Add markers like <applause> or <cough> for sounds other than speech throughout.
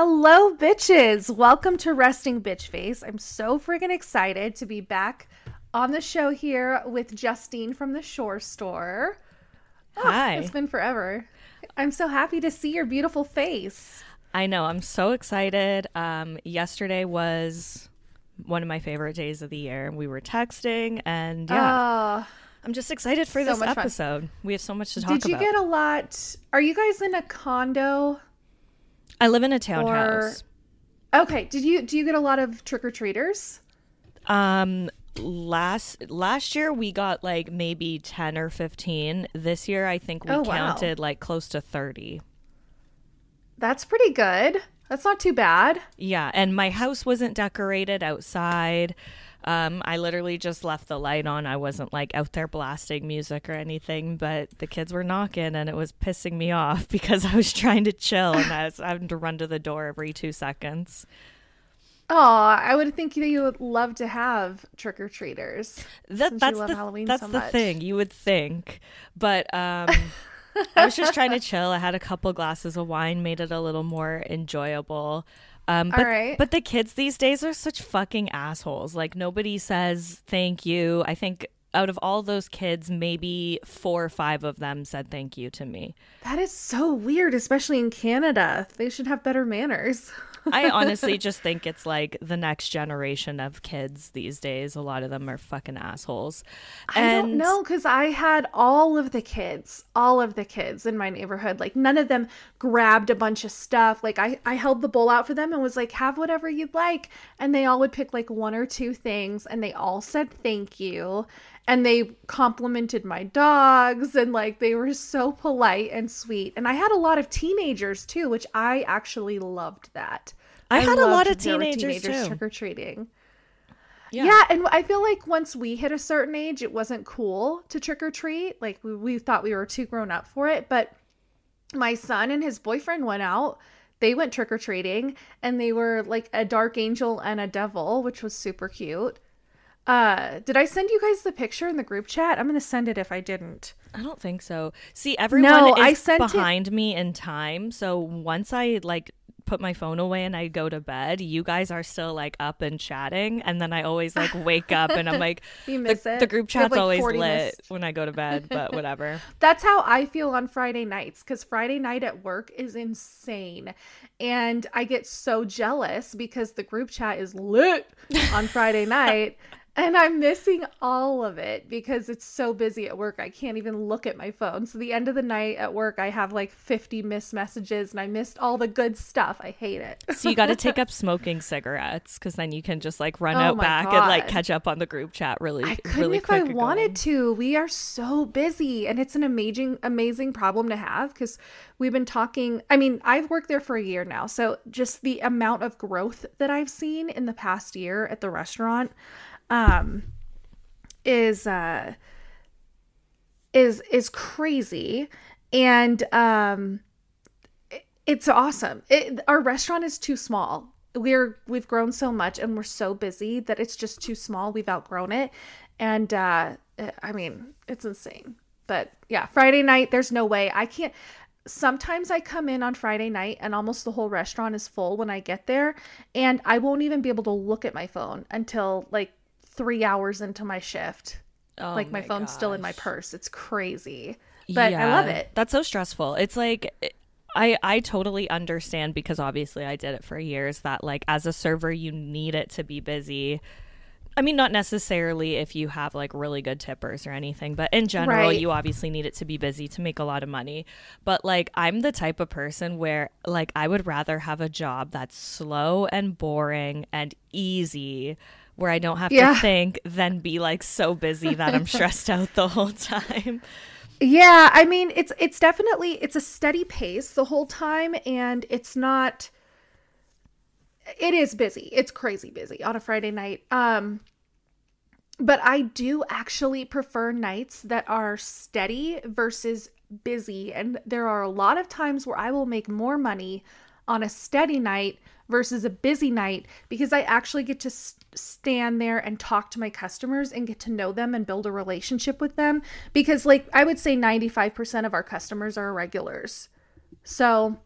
Hello, bitches. Welcome to Resting Bitch Face. I'm so friggin' excited to be back on the show here with Justine from the Shore Store. Oh, Hi. It's been forever. I'm so happy to see your beautiful face. I know. I'm so excited. Um, yesterday was one of my favorite days of the year. We were texting, and yeah, Uh, I'm just excited for so this much fun. episode. We have so much to talk about. did you about. get a lot? Are you guys in a condo? I live in a townhouse. Okay. Did you do you get a lot of trick or treaters? Um, last last year we got like maybe 10 or 15. This year I think we Oh, wow. counted like close to 30. That's pretty good. That's not too bad. Yeah, and my house wasn't decorated outside. Um, I literally just left the light on. I wasn't like out there blasting music or anything, but the kids were knocking and it was pissing me off <laughs> because I was trying to chill and I was having to run to the door every two seconds. Oh, I would think that you would love to have trick or treaters. That, that's the, Halloween that's so the thing. You would think, but um, <laughs> I was just trying to chill. I had a couple glasses of wine, made it a little more enjoyable. Um, but, right. but the kids these days are such fucking assholes. Like nobody says thank you. I think out of all those kids, maybe four or five of them said thank you to me. That is so weird, especially in Canada. They should have better manners. I honestly just think it's like the next generation of kids these days. A lot of them are fucking assholes. I don't know because I had all of the kids, all of the kids in my neighborhood. Like none of them grabbed a bunch of stuff. Like I, I held the bowl out for them and was like, have whatever you'd like. And they all would pick like one or two things and they all said thank you. And they complimented my dogs and like they were so polite and sweet. And I had a lot of teenagers too, which I actually loved that. I had a lot of teenagers, too. trick or treating. Yeah. and I feel like once we hit a certain age, it wasn't cool to trick or treat. Like we, we thought we were too grown up for it. But my son and his boyfriend went out. They went trick or treating, and they were like a dark angel and a devil, which was super cute. Uh, did I send you guys the picture in the group chat? I'm gonna send it if I didn't. I don't think so. See, everyone No, is I sent it- behind me in time. So once I like put my phone away and I go to bed, you guys are still like up and chatting, and then I always like wake up and I'm like, <laughs> You the, it? the group chat's like, always lit missed- when I go to bed, but whatever. <laughs> That's how I feel on Friday nights because Friday night at work is insane. And I get so jealous because the group chat is lit on Friday <laughs> night. And I'm missing all of it because it's so busy at work. I can't even look at my phone. So, the end of the night at work, I have like 50 missed messages and I missed all the good stuff. I hate it. So you got to take <laughs> up smoking cigarettes because then you can just like run Oh out back and like catch up on the group chat really, I couldn't really if. I and wanted to. We are so busy, and it's an amazing, amazing problem to have because we've been talking. I mean, I've worked there for a year now, so just the amount of growth that I've seen in the past year at the restaurant, um, is uh, is is crazy, and um, it's awesome. It, our restaurant is too small. We're we've grown so much and we're so busy that it's just too small. We've outgrown it, and uh, I mean it's insane. But yeah, Friday night, there's no way I can't. Sometimes I come in on Friday night and almost the whole restaurant is full when I get there, and I won't even be able to look at my phone until like three hours into my shift. Oh like my, my phone's still in my purse. It's crazy, but I love it. That's so stressful. It's like I I totally understand because obviously I did it for years that like as a server you need it to be busy. I mean not necessarily if you have like really good tippers or anything, but in general Right. you obviously need it to be busy to make a lot of money. But like I'm the type of person where like I would rather have a job that's slow and boring and easy where I don't have Yeah. to think than be like so busy that I'm <laughs> stressed out the whole time. Yeah, I mean it's it's definitely it's a steady pace the whole time and it's not it is busy. It's crazy busy on a Friday night. Um but I do actually prefer nights that are steady versus busy and there are a lot of times where I will make more money on a steady night versus a busy night because I actually get to stand there and talk to my customers and get to know them and build a relationship with them because like I would say 95% of our customers are regulars. So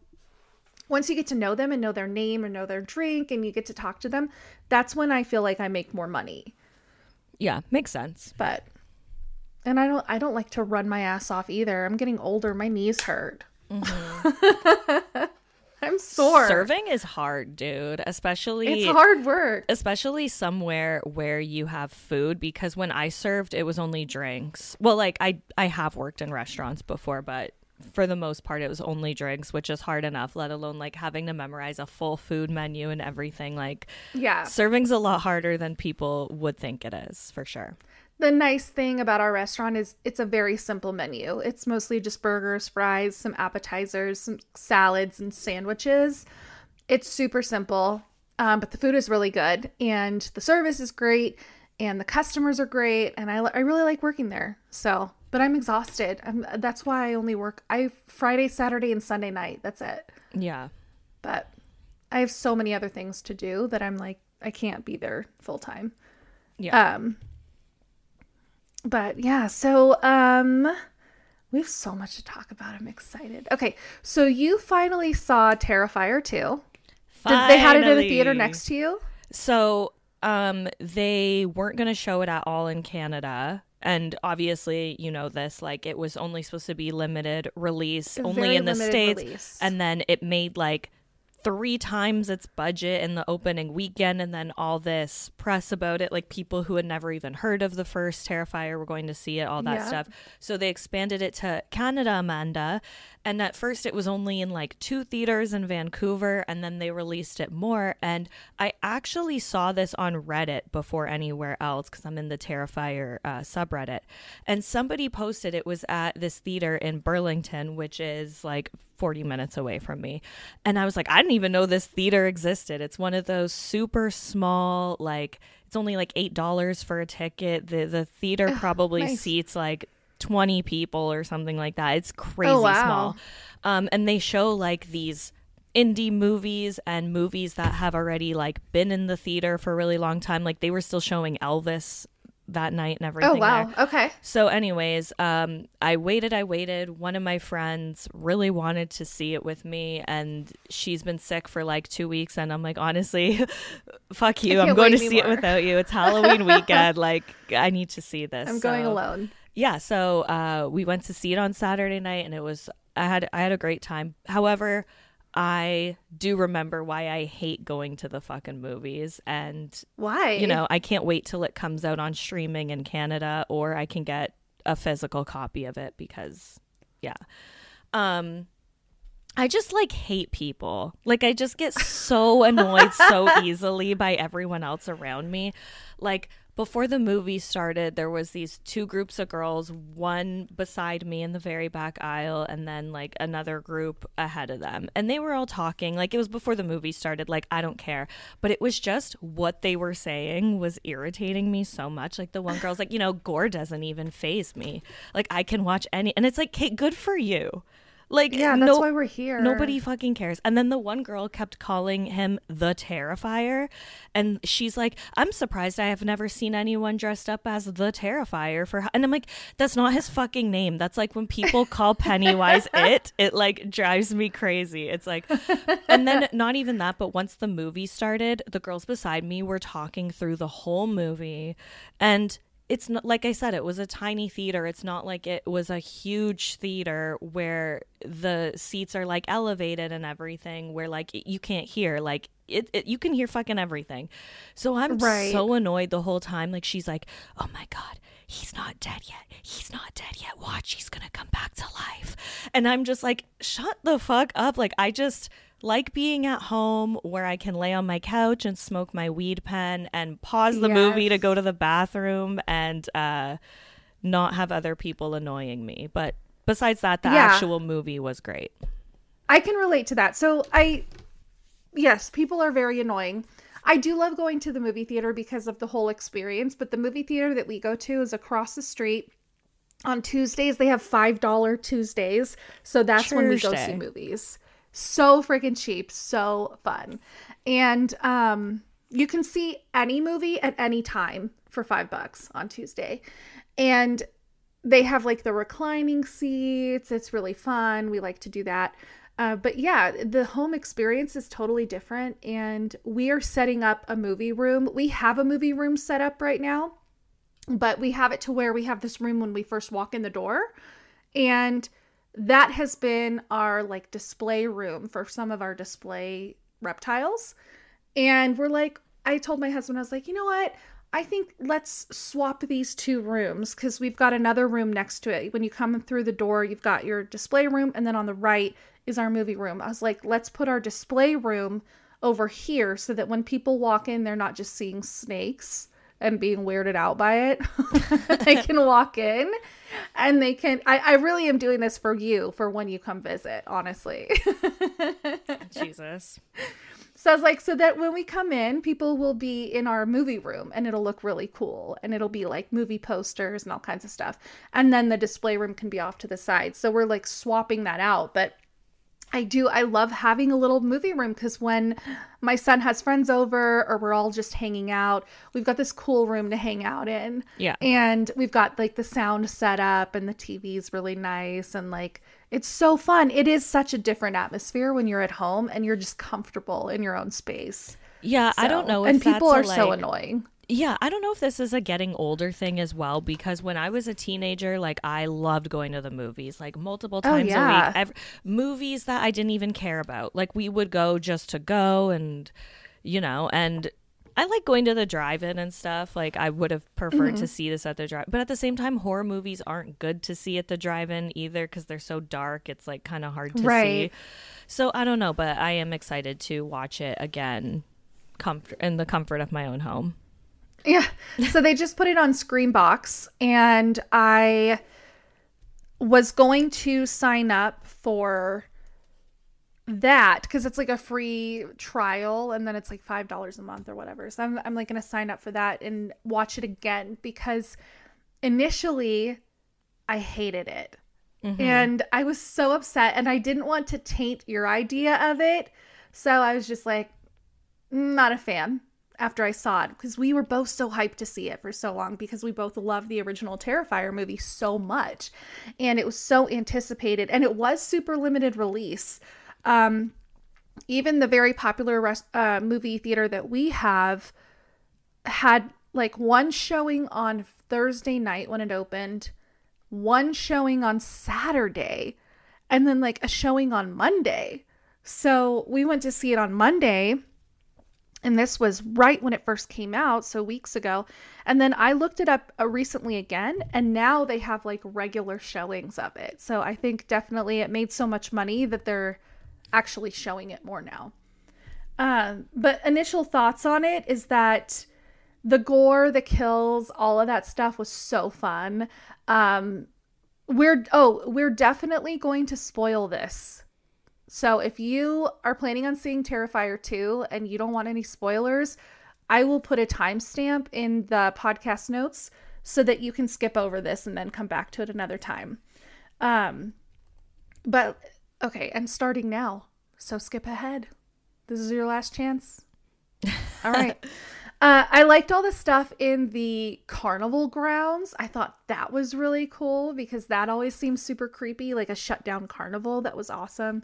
once you get to know them and know their name and know their drink and you get to talk to them, that's when I feel like I make more money. Yeah, makes sense. But and I don't I don't like to run my ass off either. I'm getting older, my knees hurt. Mm-hmm. <laughs> I'm sore. Serving is hard, dude, especially It's hard work. Especially somewhere where you have food because when I served it was only drinks. Well, like I I have worked in restaurants before, but for the most part it was only drinks which is hard enough let alone like having to memorize a full food menu and everything like yeah serving's a lot harder than people would think it is for sure the nice thing about our restaurant is it's a very simple menu it's mostly just burgers fries some appetizers some salads and sandwiches it's super simple um, but the food is really good and the service is great and the customers are great and I, I really like working there so but I'm exhausted. I'm, that's why I only work I Friday, Saturday, and Sunday night. That's it. Yeah. But I have so many other things to do that I'm like I can't be there full time. Yeah. Um. But yeah, so um, we have so much to talk about. I'm excited. Okay, so you finally saw Terrifier 2. Did they had it in the theater next to you? So um, they weren't going to show it at all in Canada and obviously you know this like it was only supposed to be limited release only in the states release. and then it made like three times its budget in the opening weekend and then all this press about it like people who had never even heard of the first terrifier were going to see it all that yeah. stuff so they expanded it to canada amanda and at first, it was only in like two theaters in Vancouver, and then they released it more. And I actually saw this on Reddit before anywhere else because I'm in the Terrifier uh, subreddit. And somebody posted it was at this theater in Burlington, which is like 40 minutes away from me. And I was like, I didn't even know this theater existed. It's one of those super small, like, it's only like $8 for a ticket. The, the theater probably nice. seats like 20 people or something like that. It's crazy oh, wow. small. Um, and they show like these indie movies and movies that have already like been in the theater for a really long time. Like they were still showing Elvis that night and everything. Oh wow. There. Okay. So anyways, um I waited, I waited. One of my friends really wanted to see it with me and she's been sick for like 2 weeks and I'm like honestly, <laughs> fuck you. I'm going to see it without you. It's Halloween weekend. <laughs> like I need to see this. I'm so. going alone yeah, so uh, we went to see it on Saturday night, and it was I had I had a great time. However, I do remember why I hate going to the fucking movies, and why you know I can't wait till it comes out on streaming in Canada, or I can get a physical copy of it because, yeah, um, I just like hate people. Like I just get so <laughs> annoyed so easily by everyone else around me. Like before the movie started there was these two groups of girls one beside me in the very back aisle and then like another group ahead of them. And they were all talking. Like it was before the movie started. Like i don't care. But it was just what they were saying was irritating me so much. Like the one girl's like you know gore doesn't even phase me. Like i can watch any and it's like Kate, good for you like, yeah, that's no, why we're here. Nobody fucking cares. And then the one girl kept calling him the Terrifier. And she's like, I'm surprised I have never seen anyone dressed up as the Terrifier for. And I'm like, that's not his fucking name. That's like when people call Pennywise <laughs> it, it like drives me crazy. It's like, and then <laughs> not even that, but once the movie started, the girls beside me were talking through the whole movie. And it's not like I said, it was a tiny theater. It's not like it was a huge theater where the seats are like elevated and everything, where like you can't hear. Like it, it you can hear fucking everything. So I'm right. so annoyed the whole time. Like she's like, "Oh my god, he's not dead yet. He's not dead yet. Watch, he's gonna come back to life." And I'm just like, "Shut the fuck up!" Like I just like being at home where I can lay on my couch and smoke my weed pen and pause the yes. movie to go to the bathroom and uh, not have other people annoying me. But besides that, the yeah. actual movie was great. I can relate to that. So I, yes, people are very annoying. I do love going to the movie theater because of the whole experience, but the movie theater that we go to is across the street. On Tuesdays, they have $5 Tuesdays. So that's Tuesday. when we go see movies so freaking cheap, so fun. And um you can see any movie at any time for 5 bucks on Tuesday. And they have like the reclining seats. It's really fun. We like to do that. Uh, but yeah, the home experience is totally different. And we are setting up a movie room. We have a movie room set up right now, but we have it to where we have this room when we first walk in the door. And that has been our like display room for some of our display reptiles. And we're like, I told my husband, I was like, you know what? I think let's swap these two rooms because we've got another room next to it. When you come through the door, you've got your display room, and then on the right is our movie room. I was like, let's put our display room over here so that when people walk in, they're not just seeing snakes and being weirded out by it. <laughs> <laughs> they can walk in and they can. I, I really am doing this for you for when you come visit, honestly. <laughs> Jesus. So I was like, so that when we come in, people will be in our movie room and it'll look really cool. And it'll be like movie posters and all kinds of stuff. And then the display room can be off to the side. So we're like swapping that out. But I do, I love having a little movie room because when my son has friends over or we're all just hanging out, we've got this cool room to hang out in. Yeah. And we've got like the sound set up and the TV's really nice. And like, it's so fun. It is such a different atmosphere when you're at home and you're just comfortable in your own space. Yeah, So- I don't know. If and people are a, so annoying. Yeah, I don't know if this is a getting older thing as well because when I was a teenager, like I loved going to the movies like multiple Oh, times a yeah. week. Ev- movies that I didn't even care about. Like we would go just to go and you know, and I like going to the drive-in and stuff. Like I would have preferred Mm-hmm. to see this at the drive. But at the same time, horror movies aren't good to see at the drive-in either cuz they're so dark. It's like kind of hard to Right. see. So I don't know, but I am excited to watch it again comfort in the comfort of my own home. Yeah. So they just put it on Screambox, and I was going to sign up for that because it's like a free trial and then it's like five dollars a month or whatever. So I'm I'm like gonna sign up for that and watch it again because initially I hated it. Mm-hmm. And I was so upset and I didn't want to taint your idea of it. So I was just like, mm, not a fan after I saw it because we were both so hyped to see it for so long because we both love the original Terrifier movie so much. And it was so anticipated and it was super limited release. Um, even the very popular res- uh, movie theater that we have had like one showing on Thursday night when it opened, one showing on Saturday, and then like a showing on Monday. So we went to see it on Monday, and this was right when it first came out, so weeks ago. And then I looked it up uh, recently again, and now they have like regular showings of it. So I think definitely it made so much money that they're actually showing it more now. Um, but initial thoughts on it is that the gore, the kills, all of that stuff was so fun. Um, we're oh, we're definitely going to spoil this. So if you are planning on seeing Terrifier 2 and you don't want any spoilers, I will put a timestamp in the podcast notes so that you can skip over this and then come back to it another time. Um but okay, and starting now. So skip ahead. This is your last chance. <laughs> All right. Uh, I liked all the stuff in the carnival grounds. I thought that was really cool because that always seems super creepy, like a shut down carnival. That was awesome.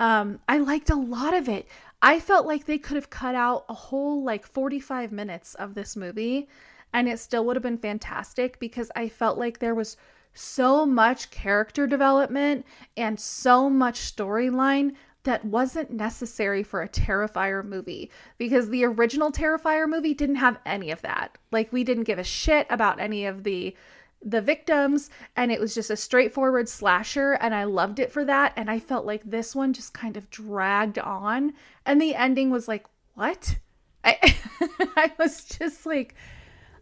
Um, I liked a lot of it. I felt like they could have cut out a whole like 45 minutes of this movie and it still would have been fantastic because I felt like there was so much character development and so much storyline that wasn't necessary for a Terrifier movie because the original Terrifier movie didn't have any of that. Like we didn't give a shit about any of the the victims and it was just a straightforward slasher and I loved it for that and I felt like this one just kind of dragged on and the ending was like what? I <laughs> I was just like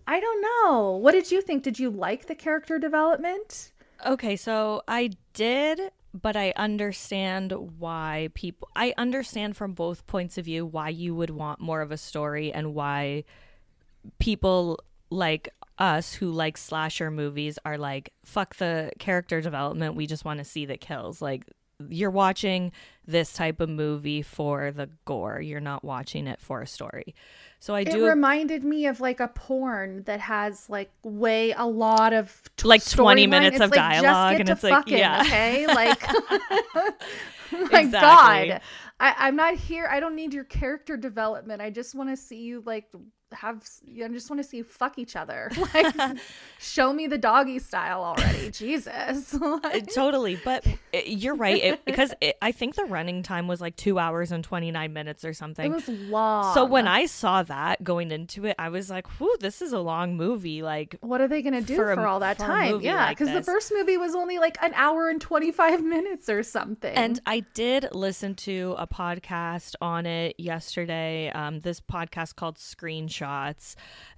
I don't know. What did you think? Did you like the character development? Okay, so I did, but I understand why people. I understand from both points of view why you would want more of a story and why people like us who like slasher movies are like, fuck the character development. We just want to see the kills. Like, you're watching this type of movie for the gore, you're not watching it for a story. So I It do. reminded me of like a porn that has like way a lot of t- Like 20 minutes of dialogue, and it's like, yeah. okay, like <laughs> <laughs> My Exactly. God, I, I'm not here. I don't need your character development. I just want to see you like have. I just want to see you fuck each other. <laughs> Like, <laughs> show me the doggy style already. Jesus. <laughs> Uh, totally but you're right it, because it, i think the running time was like two hours and 29 minutes or something. it was long. so when i saw that going into it i was like whew this is a long movie like what are they gonna do for for, all that for time? Yeah, like because the first movie was only like an hour and twenty five minutes or something. And I did listen to a podcast on it yesterday. Um, this podcast called Screenshots.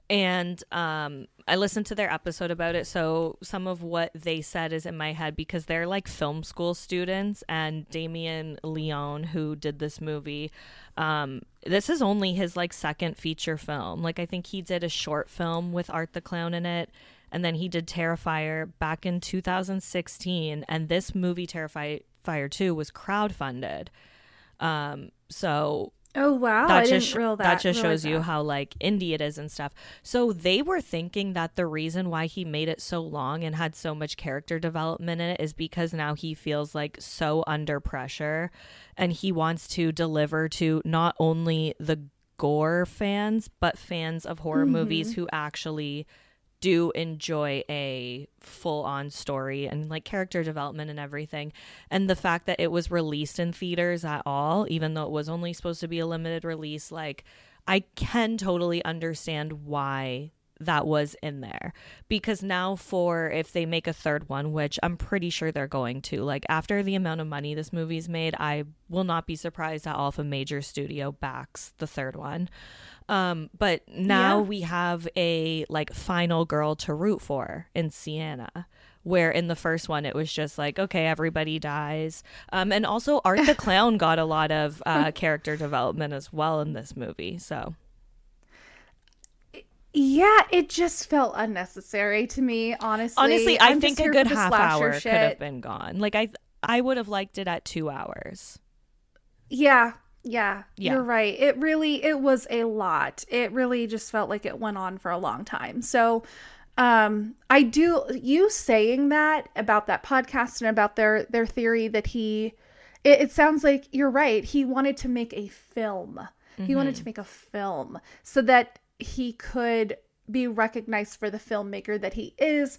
And um, I listened to their episode about it. So some of what they said is in my head because they're like film school students. And Damien Leone, who did this movie, um, this is only his like second feature film. Like I think he did a short film with Art the Clown in it. And then he did Terrifier back in 2016. And this movie, Terrifier 2, was crowdfunded. Um, so oh wow, I that didn't just that, that just shows you how like indie it is and stuff. So they were thinking that the reason why he made it so long and had so much character development in it is because now he feels like so under pressure and he wants to deliver to not only the gore fans but fans of horror Mm-hmm. movies who actually do enjoy a full on story and like character development and everything. And the fact that it was released in theaters at all, even though it was only supposed to be a limited release, like I can totally understand why that was in there. Because now, for if they make a third one, which I'm pretty sure they're going to, like after the amount of money this movie's made, I will not be surprised at all if a major studio backs the third one. Um, but now Yeah. we have a like final girl to root for in Sienna. Where in the first one it was just like okay everybody dies, um, and also Art the <laughs> Clown got a lot of uh, character development as well in this movie. So Yeah, it just felt unnecessary to me, honestly. honestly, I I'm think a good half hour could have been gone. Like I I would have liked it at two hours. Yeah, yeah, Yeah. you're right. It really it was a lot. It really just felt like it went on for a long time. So um I do you saying that about that podcast and about their their theory that he it, it sounds like you're right. He wanted to make a film. He wanted to make a film so that he could be recognized for the filmmaker that he is.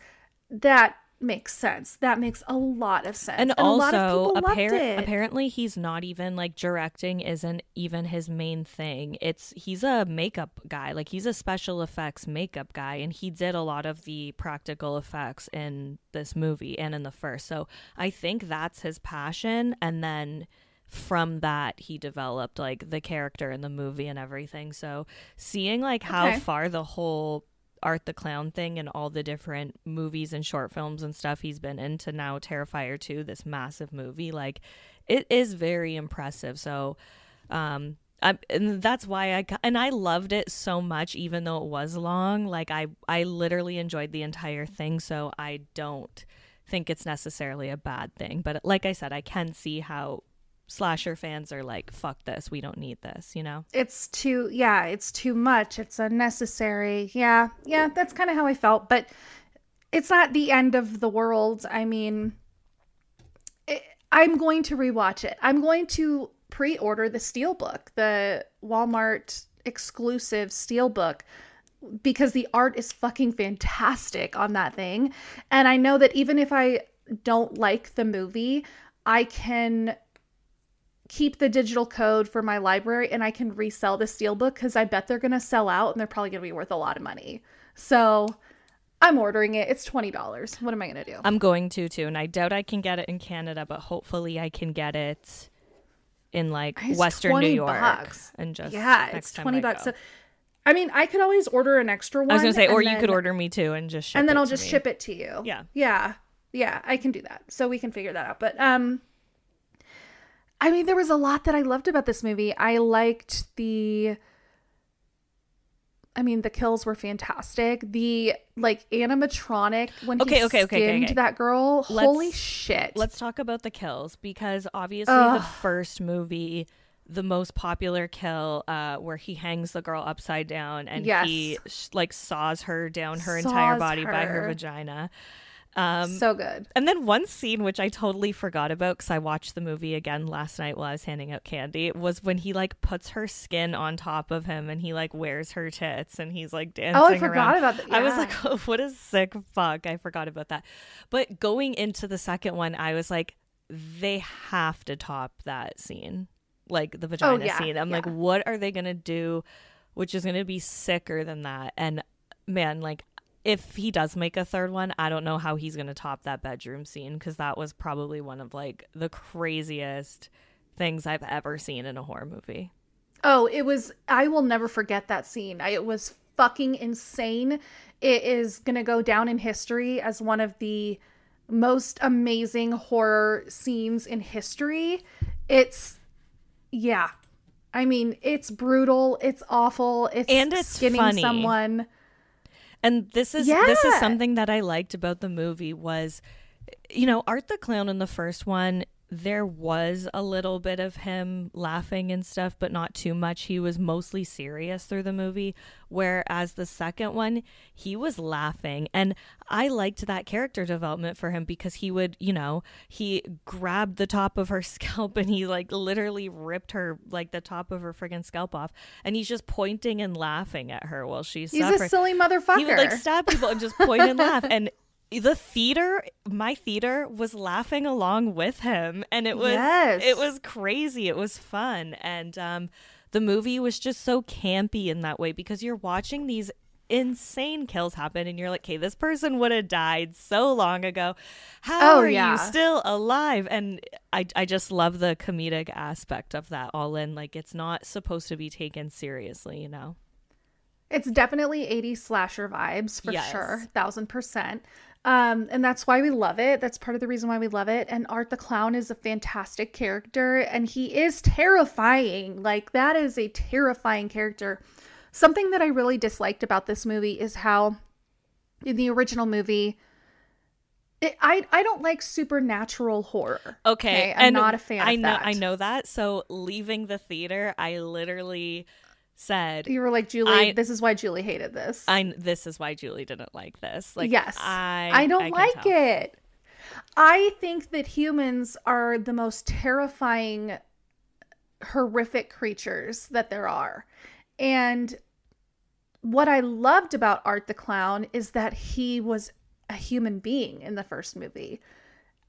That makes sense. That makes a lot of sense. And, a lot of also, appar- it. apparently, he's not even like directing isn't even his main thing. It's he's a makeup guy, like he's a special effects makeup guy, and he did a lot of the practical effects in this movie and in the first. So I think that's his passion, and then from that he developed like the character in the movie and everything. So seeing like how Okay. far the whole Art the Clown thing and all the different movies and short films and stuff he's been into now Terrifier 2 this massive movie like it is very impressive. So um I, and that's why I and I loved it so much even though it was long. Like I I literally enjoyed the entire thing so I don't think it's necessarily a bad thing. But like I said I can see how slasher fans are like fuck this we don't need this you know? It's too yeah it's too much it's unnecessary. Yeah yeah that's kind of how i felt but it's not the end of the world i mean it, i'm going to rewatch it. I'm going to pre-order the steelbook the walmart exclusive steelbook because the art is fucking fantastic on that thing. And i know that even if i don't like the movie i can keep the digital code for my library and I can resell the steelbook because I bet they're going to sell out and they're probably going to be worth a lot of money. So I'm ordering it. It's $20. What am I going to do? I'm going to too, and I doubt I can get it in Canada, but hopefully I can get it in like It's Western New York bucks. and just yeah, it's time 20 I bucks. go. So, I mean, I could always order an extra one. I was gonna say, or and you could order me too and just ship and then I'll just me. ship it to you. Yeah. Yeah. Yeah, I can do that. So we can figure that out. But um I mean there was a lot that I loved about this movie. I liked the I mean the kills were fantastic. The like animatronic when Okay, he okay, okay, okay, skinned okay. that girl. Let's- holy shit. Let's talk about the kills because obviously Ugh. the first movie, the most popular kill, uh, where he hangs the girl upside down and Yes. he like saws her down her entire Saws body by her her. vagina. Um, so good. And then one scene which I totally forgot about because I watched the movie again last night while I was handing out candy was when he like puts her skin on top of him and he like wears her tits and he's like dancing. Oh, I forgot around. about that. Yeah. I was like, <laughs> oh, what a sick fuck. I forgot about that. But going into the second one, I was like, they have to top that scene, like the vagina oh, yeah, scene. I'm yeah. like, what are they gonna do? Which is gonna be sicker than that. And man, like if he does make a third one, I don't know how he's going to top that bedroom scene because that was probably one of like the craziest things I've ever seen in a horror movie. Oh, it was I will never forget that scene. I, it was fucking insane. It is going to go down in history as one of the most amazing horror scenes in history. It's yeah. I mean, it's brutal, it's awful, it's and it's skinning funny. someone and this is yeah. this is something that I liked about the movie was you know, Art the Clown in the first one there was a little bit of him laughing and stuff, but not too much. He was mostly serious through the movie. Whereas the second one, he was laughing. And I liked that character development for him because he would, you know, he grabbed the top of her <laughs> scalp and he like literally ripped her, like the top of her friggin' scalp off. And he's just pointing and laughing at her while she's He's suffering. a silly motherfucker. He would like stab people and just point and laugh. <laughs> And the theater my theater was laughing along with him and it was yes. it was crazy. It was fun. And um the movie was just so campy in that way because you're watching these insane kills happen and you're like okay this person would have died so long ago. How oh, are yeah. you still alive? And I, I just love the comedic aspect of that all in. Like it's not supposed to be taken seriously you know? It's definitely 80s slasher vibes for yes. sure thousand percent um, and that's why we love it. That's part of the reason why we love it. And Art the Clown is a fantastic character and he is terrifying. Like, that is a terrifying character. Something that I really disliked about this movie is how in the original movie, it, I I don't like supernatural horror. Okay, okay? I'm not a fan. I know that. I know that. So leaving the theater, I literally said you were like Julie I, this is why Julie hated this. I this is why Julie didn't like this. Like yes, I I don't I like tell. it. I think that humans are the most terrifying horrific creatures that there are. And what I loved about Art the Clown is that he was a human being in the first movie.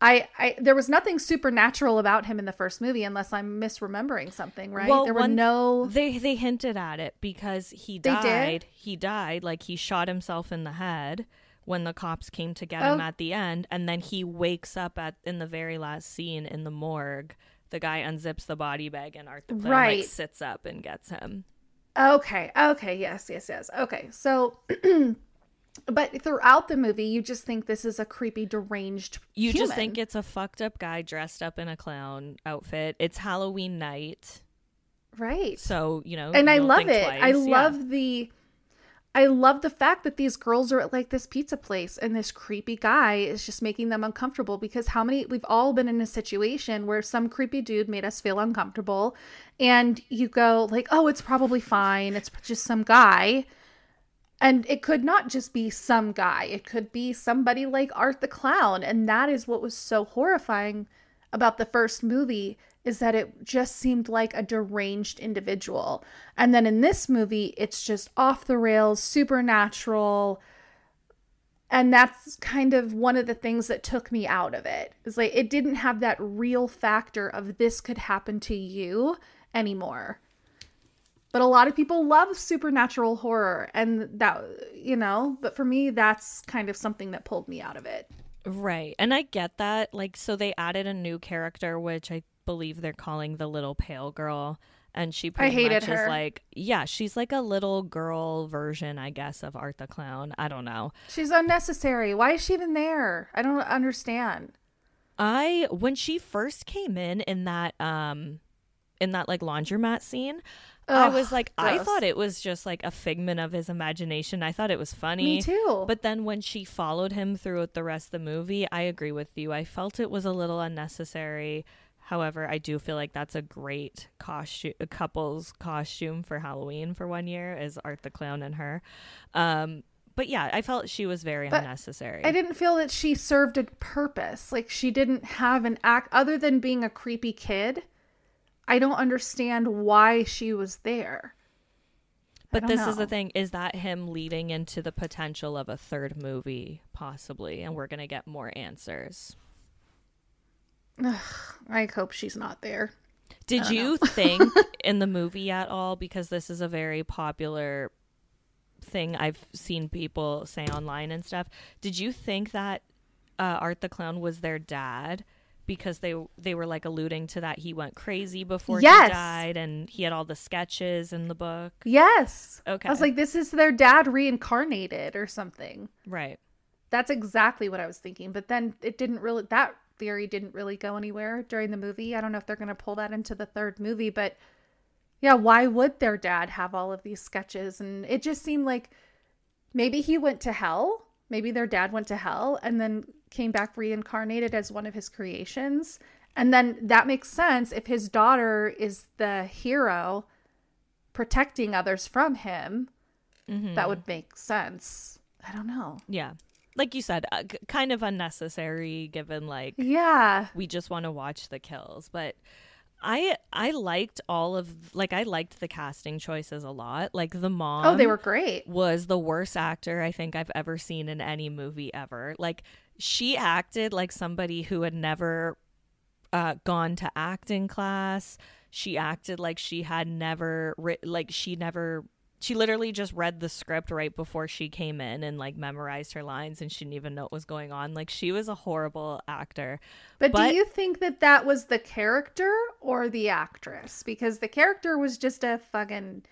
I, I there was nothing supernatural about him in the first movie unless I'm misremembering something, right? Well, there were no they they hinted at it because he died. He died like he shot himself in the head when the cops came to get oh. him at the end and then he wakes up at in the very last scene in the morgue. The guy unzips the body bag and Art the right. like sits up and gets him. Okay. Okay. Yes, yes, yes. Okay. So <clears throat> but throughout the movie you just think this is a creepy deranged you human. just think it's a fucked up guy dressed up in a clown outfit it's halloween night right so you know and i love it twice. i yeah. love the i love the fact that these girls are at like this pizza place and this creepy guy is just making them uncomfortable because how many we've all been in a situation where some creepy dude made us feel uncomfortable and you go like oh it's probably fine it's just some guy and it could not just be some guy, it could be somebody like Art the Clown. And that is what was so horrifying about the first movie is that it just seemed like a deranged individual. And then in this movie, it's just off the rails, supernatural. And that's kind of one of the things that took me out of it. it. Is like it didn't have that real factor of this could happen to you anymore but a lot of people love supernatural horror and that you know but for me that's kind of something that pulled me out of it. Right. And i get that. Like so they added a new character which i believe they're calling the little pale girl. And she pretty I hated much her. is like yeah she's like a little girl version i guess of art the clown. I don't know. She's unnecessary. Why is she even there? I don't understand. I when she first came in in that um in that like laundromat scene I was like, gross. I thought it was just like a figment of his imagination. I thought it was funny. Me too. But then when she followed him throughout the rest of the movie, I agree with you. I felt it was a little unnecessary. However, I do feel like that's a great costume, couple's costume for Halloween for one year is Art the Clown and her. Um, but yeah, I felt she was very But unnecessary. I didn't feel that she served a purpose. Like she didn't have an act other than being a creepy kid. I don't understand why she was there. but this is the thing: is that him leading into the potential of a third movie, possibly, and we're gonna get more answers. I hope she's not there. Did you <laughs> think in the movie at all? Because this is a very popular thing I've seen people say online and stuff. Did you think that uh, Art the Clown was their dad? Because they they were like alluding to that he went crazy before Yes. he died, and he had all the sketches in the book. Yes. Okay. I was like, this is their dad reincarnated or something. Right. That's exactly what I was thinking. But then it didn't really, that theory didn't really go anywhere during the movie. I don't know if they're going to pull that into the third movie, but yeah, why would their dad have all of these sketches? And it just seemed like maybe he went to hell. Maybe their dad went to hell and then came back reincarnated as one of his creations. And then that makes sense if his daughter is the hero protecting others from him. Mm-hmm. That would make sense. I don't know. Yeah. Like you said, uh, g- kind of unnecessary given like Yeah. we just want to watch the kills but i i liked all of like i liked the casting choices a lot like the mom Oh, they were great. was the worst actor i think i've ever seen in any movie ever like she acted like somebody who had never uh, gone to acting class she acted like she had never writ- like she never she literally just read the script right before she came in and like memorized her lines and she didn't even know what was going on like she was a horrible actor But, But- do you think that that was the character or the actress? Because the character was just a fucking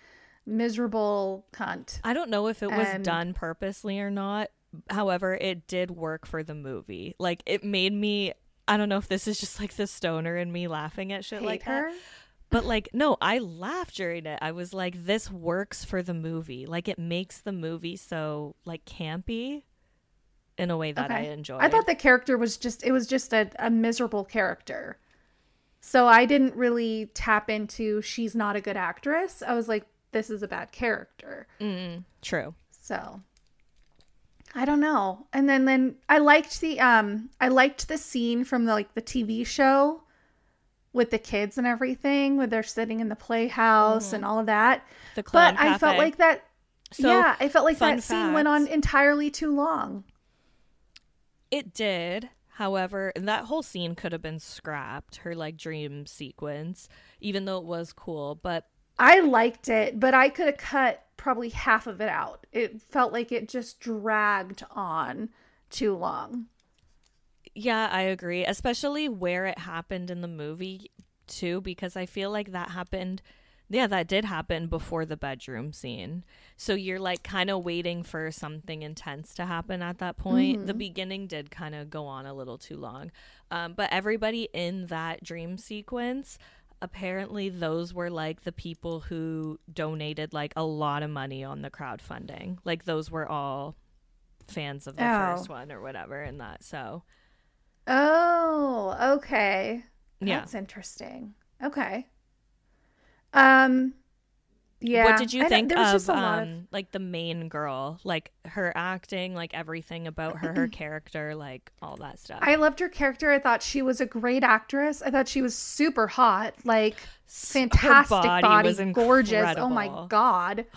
miserable cunt. I don't know if it was And- done purposely or not. However, it did work for the movie. Like it made me I don't know if this is just like the stoner in me laughing at shit Hate like her. that. But like no, I laughed during it. I was like this works for the movie. Like it makes the movie so like campy in a way that I Okay. enjoyed. I thought the character was just it was just a, a miserable character. So I didn't really tap into she's not a good actress. I was like, this is a bad character. Mm, true. So I don't know. And then then I liked the um I liked the scene from the like the TV show with the kids and everything where they're sitting in the playhouse and all of that. The clown But I felt like that So, yeah, I felt like that scene went on entirely too long. It did. However, that whole scene could have been scrapped, her like dream sequence, even though it was cool. But I liked it, but I could have cut probably half of it out. It felt like it just dragged on too long. yeah, I agree, especially where it happened in the movie too, because I feel like that happened. Yeah, that did happen before the bedroom scene. So you're like kind of waiting for something intense to happen at that point. The beginning did kind of go on a little too long. Um, but everybody in that dream sequence, apparently those were like the people who donated like a lot of money on the crowdfunding. Like those were all fans of the Oh. first one or whatever in that. So Oh, okay. Yeah. That's interesting. Okay. Um yeah. what did you I think of just a lot um like the main girl, like her acting, like everything about her, her <clears throat> character, like all that stuff? I loved her character. I thought she was a great actress. I thought she was super hot. Like fantastic her body, body, was gorgeous. Oh my god. <sighs>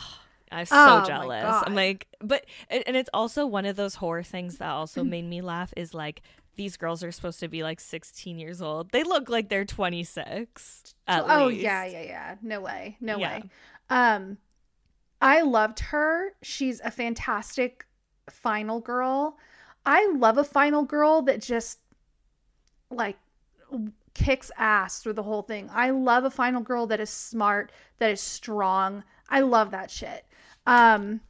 I'm so Oh jealous. I'm like, but and it's also one of those horror things that also made me laugh is like these girls are supposed to be like 16 years old. They look like they're 26. At oh least. yeah, yeah, yeah. No way. No Yeah. way. Um I loved her. She's a fantastic final girl. I love a final girl that just like kicks ass through the whole thing. I love a final girl that is smart, that is strong. I love that shit. Um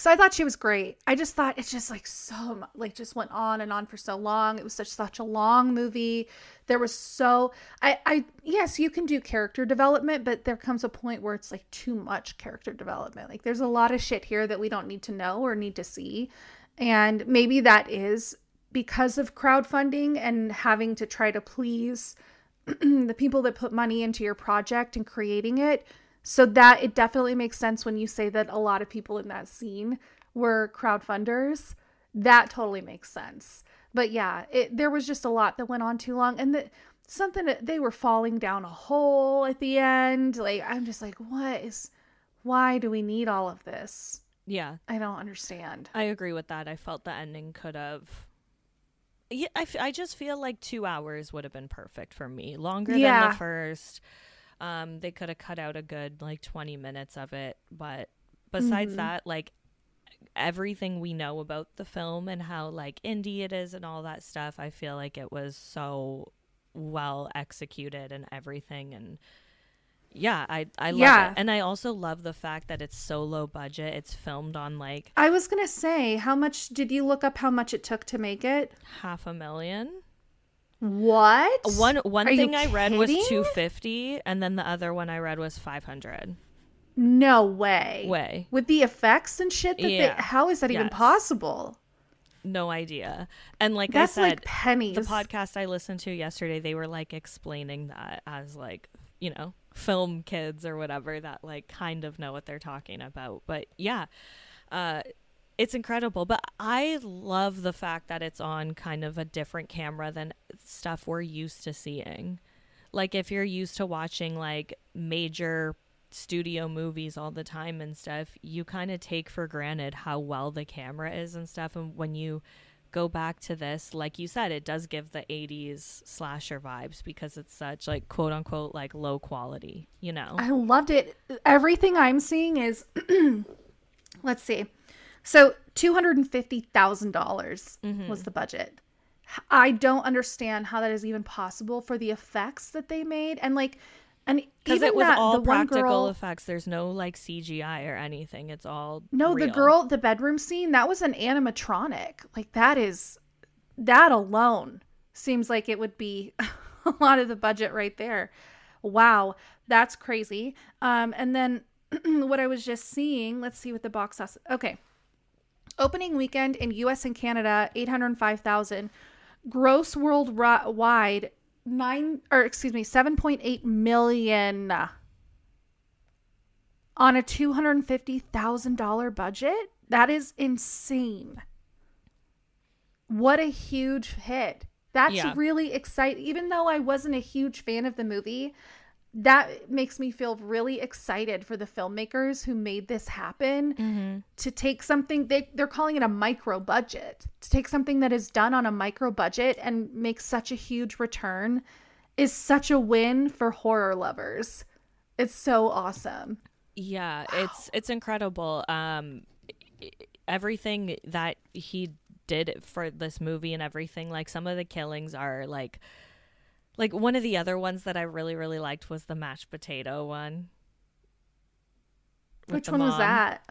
so I thought she was great. I just thought it's just like so like just went on and on for so long. It was such such a long movie. There was so I I yes, you can do character development, but there comes a point where it's like too much character development. Like there's a lot of shit here that we don't need to know or need to see. And maybe that is because of crowdfunding and having to try to please <clears throat> the people that put money into your project and creating it. So that it definitely makes sense when you say that a lot of people in that scene were crowdfunders, that totally makes sense. But yeah, it, there was just a lot that went on too long, and the, something that they were falling down a hole at the end. Like I'm just like, what is? Why do we need all of this? Yeah, I don't understand. I agree with that. I felt the ending could have. Yeah, I, f- I just feel like two hours would have been perfect for me. Longer Yeah. than the first. Um, they could have cut out a good like twenty minutes of it, but besides Mhm. that, like everything we know about the film and how like indie it is and all that stuff, I feel like it was so well executed and everything and yeah, I I love Yeah. it. And I also love the fact that it's so low budget. It's filmed on like I was gonna say, how much did you look up? How much it took to make it? half a million. What? One one Are thing I read was 250 and then the other one I read was 500. No way. Way. With the effects and shit that Yeah. they how is that even possible? No idea. And like That's I said, like pennies. the podcast I listened to yesterday, they were like explaining that as like, you know, film kids or whatever that like kind of know what they're talking about. But yeah, uh, it's incredible. But I love the fact that it's on kind of a different camera than stuff we're used to seeing. Like if you're used to watching like major studio movies all the time and stuff, you kind of take for granted how well the camera is and stuff. And when you go back to this, like you said, it does give the 80s slasher vibes because it's such like quote unquote like low quality, you know? I loved it. Everything I'm seeing is <clears throat> let's see. So two hundred and fifty thousand dollars Mm-hmm. was the budget. I don't understand how that is even possible for the effects that they made and like and Because it was that, all the practical girl, effects. There's no like CGI or anything. It's all No, the girl, the bedroom scene, that was an animatronic. Like that is that alone seems like it would be <laughs> a lot of the budget right there. Wow, that's crazy. Um, and then <clears throat> what I was just seeing, let's see what the box office. Okay, opening weekend in U.S. and Canada, eight hundred five thousand. Gross worldwide, nine or excuse me, seven point eight million on a $250,000 budget? That is insane. What a huge hit. That's Yeah. really exciting. Even though I wasn't a huge fan of the movie, that makes me feel really excited for the filmmakers who made this happen Mm-hmm. to take something they, they're calling it a micro budget to take something that is done on a micro budget and make such a huge return is such a win for horror lovers it's so awesome Yeah, it's it's incredible. Um, everything that he did for this movie and everything, like some of the killings are like, like one of the other ones that I really really liked was the mashed potato one. which one was that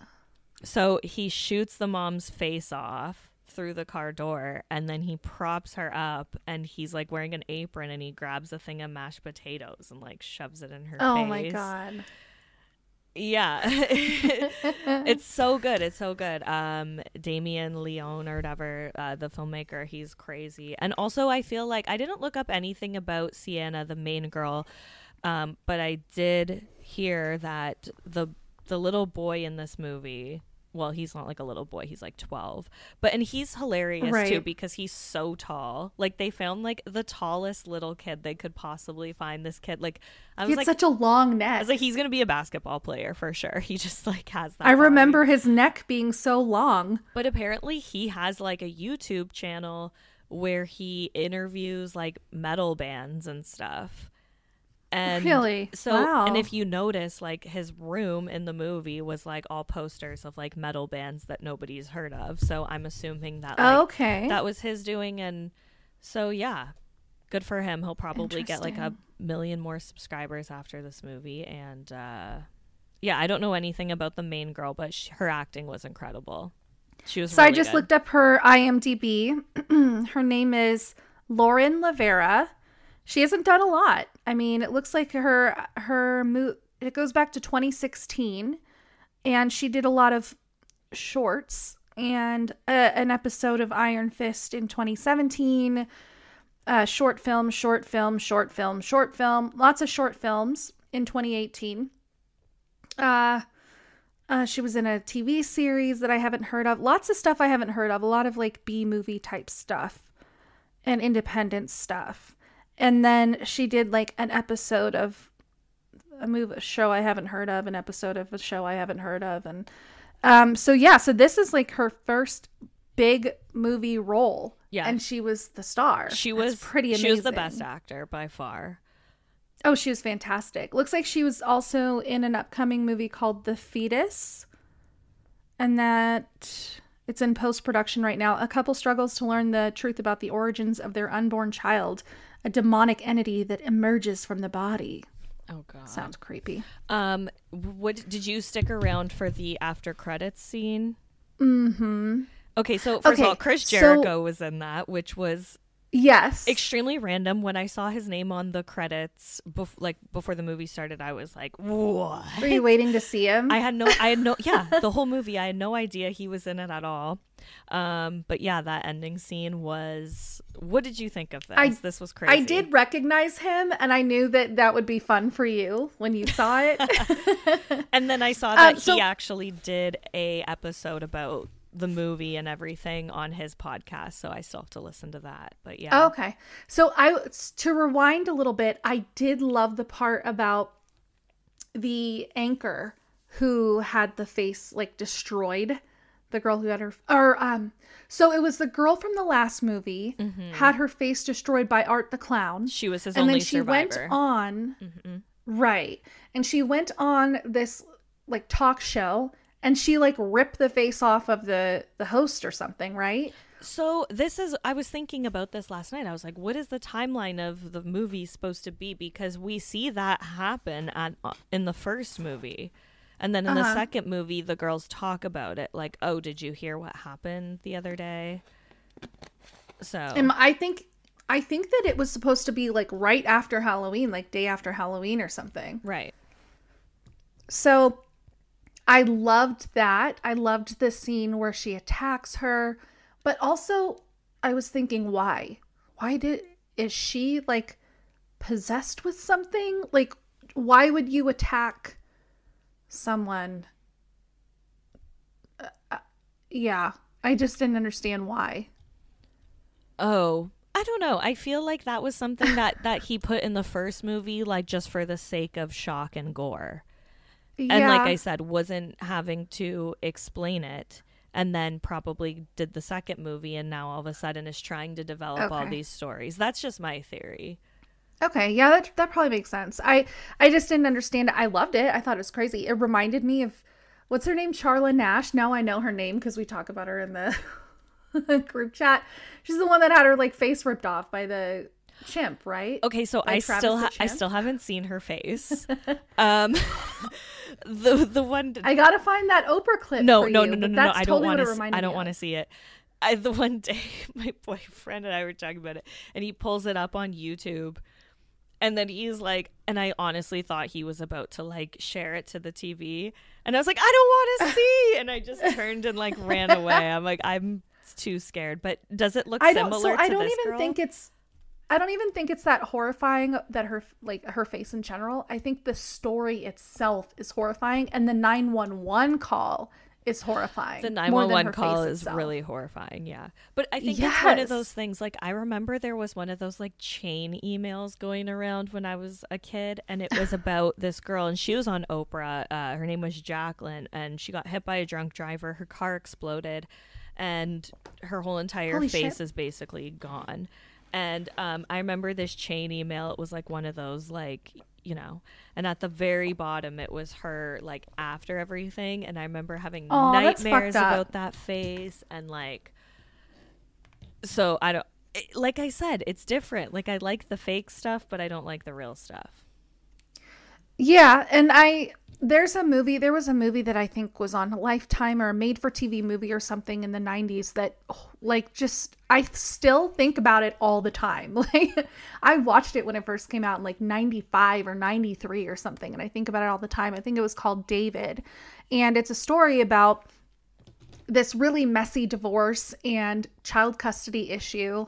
So he shoots the mom's face off through the car door and then he props her up and he's like wearing an apron and he grabs a thing of mashed potatoes and like shoves it in her oh face. my god Yeah. <laughs> it's so good. It's so good. Um Damien Leone or whatever, uh, the filmmaker, he's crazy. And also I feel like I didn't look up anything about Sienna, the main girl, um, but I did hear that the the little boy in this movie well, he's not like a little boy, he's like 12. But and he's hilarious too because he's so tall. Like they found like the tallest little kid they could possibly find this kid. Like I he was like such a long neck I was like, he's gonna be a basketball player for sure. <laughs> He just like has that. i body. remember his neck being so long but apparently he has like a YouTube channel where he interviews like metal bands and stuff. And Really? so, Wow. and if you notice, like his room in the movie was like all posters of like metal bands that nobody's heard of. So I'm assuming that like, okay that was his doing, and so yeah, good for him. He'll probably get like a million more subscribers after this movie, and uh, yeah, I don't know anything about the main girl, but sh- her acting was incredible. She was. So I just good. looked up her IMDb. <clears throat> her name is Lauren Lavera. She hasn't done a lot. I mean, it looks like her her mo- it goes back to 2016 and she did a lot of shorts and uh, an episode of Iron Fist in 2017. Uh, short film, short film, short film, short film. Lots of short films in 2018. Uh Uh, she was in a TV series that I haven't heard of. Lots of stuff I haven't heard of. A lot of like B movie type stuff and independent stuff. And then she did like an episode of a movie a show I haven't heard of, an episode of a show I haven't heard of, and um, so yeah, so this is like her first big movie role. Yeah. and she was the star. She That's was pretty amazing. She was the best actor by far. Oh, she was fantastic. Looks like she was also in an upcoming movie called The Fetus, and that it's in post production right now. A couple struggles to learn the truth about the origins of their unborn child, a demonic entity that emerges from the body. Oh god. Sounds creepy. Um what did you stick around for the after credits scene? Mm-hmm. Okay, so first Okay, of all, Chris so- Jericho was in that, which was Yes. extremely random. When I saw his name on the credits, bef- like before the movie started, I was like, "What?" Were you waiting to see him? I had no, I had no, yeah, the whole movie, I had no idea he was in it at all. Um, but yeah, that ending scene was. What did you think of this? I- this was crazy. I did recognize him, and I knew that that would be fun for you when you saw it. <laughs> and then I saw <laughs> that Um, so- he actually did a episode about the movie and everything on his podcast, so I still have to listen to that. But yeah, Oh, okay. So I to rewind a little bit, I did love the part about the anchor who had the face like destroyed. The girl who had her or um so it was the girl from the last movie had her face destroyed by Art the Clown. she was his and only then she survivor. went on Mhm. right. And she went on this like talk show and she like ripped the face off of the the host or something, right? So this is I was thinking about this last night. I was like, what is the timeline of the movie supposed to be because we see that happen at uh, in the first movie. And then in the Uh-huh. second movie the girls talk about it like, "Oh, did you hear what happened the other day?" So And I think I think that it was supposed to be like right after Halloween, like day after Halloween or something. right. So I loved that. I loved the scene where she attacks her, but also I was thinking why? Why did is she like possessed with something? Like why would you attack someone? Uh, uh, yeah, I just didn't understand why. Oh, I don't know. I feel like that was something that that he put in the first movie like just for the sake of shock and gore. Yeah. and like I said, wasn't having to explain it, and then probably did the second movie, and now all of a sudden is trying to develop all these stories. That's just my theory. Okay, yeah, that that probably makes sense. I I just didn't understand it. I loved it. I thought it was crazy. It reminded me of what's her name, Charla Nash. Now I know her name because we talk about her in the <laughs> group chat. She's the one that had her like face ripped off by the chimp, right? Okay, so By I Travis still ha- I still haven't seen her face. <laughs> um, <laughs> the the one I gotta find that Oprah clip. no for no you, no no no, no I don't want to I don't want to see it. I the one day <laughs> my boyfriend and I were talking about it, and he pulls it up on YouTube. And then he's like, and I honestly thought he was about to like share it to the TV. And I was like, I don't want to see. And I just turned and like ran away. I'm like, I'm too scared. But does it look I don't. similar So to I don't even girl? think it's. I don't even think it's that horrifying that her like her face in general. I think the story itself is horrifying, and the nine one one call is horrifying. the 911 call is itself. really horrifying yeah but i think it's one of those things like i remember there was one of those like chain emails going around when i was a kid and it was <laughs> about this girl and she was on oprah uh, her name was jacqueline and she got hit by a drunk driver her car exploded and her whole entire Holy face shit. is basically gone and um, i remember this chain email. It was like one of those like you know and at the very bottom it was her like after everything. And i remember having nightmares about that face and like so i don't it- like i said it's different. Like i like the fake stuff but i don't like the real stuff. Yeah, and I there's a movie there was a movie that I think was on Lifetime or a made for TV movie or something in the 90s that like just I still think about it all the time. <laughs> Like I watched it when it first came out in like 95 or 93 or something and I think about it all the time. I think it was called David. And it's a story about this really messy divorce and child custody issue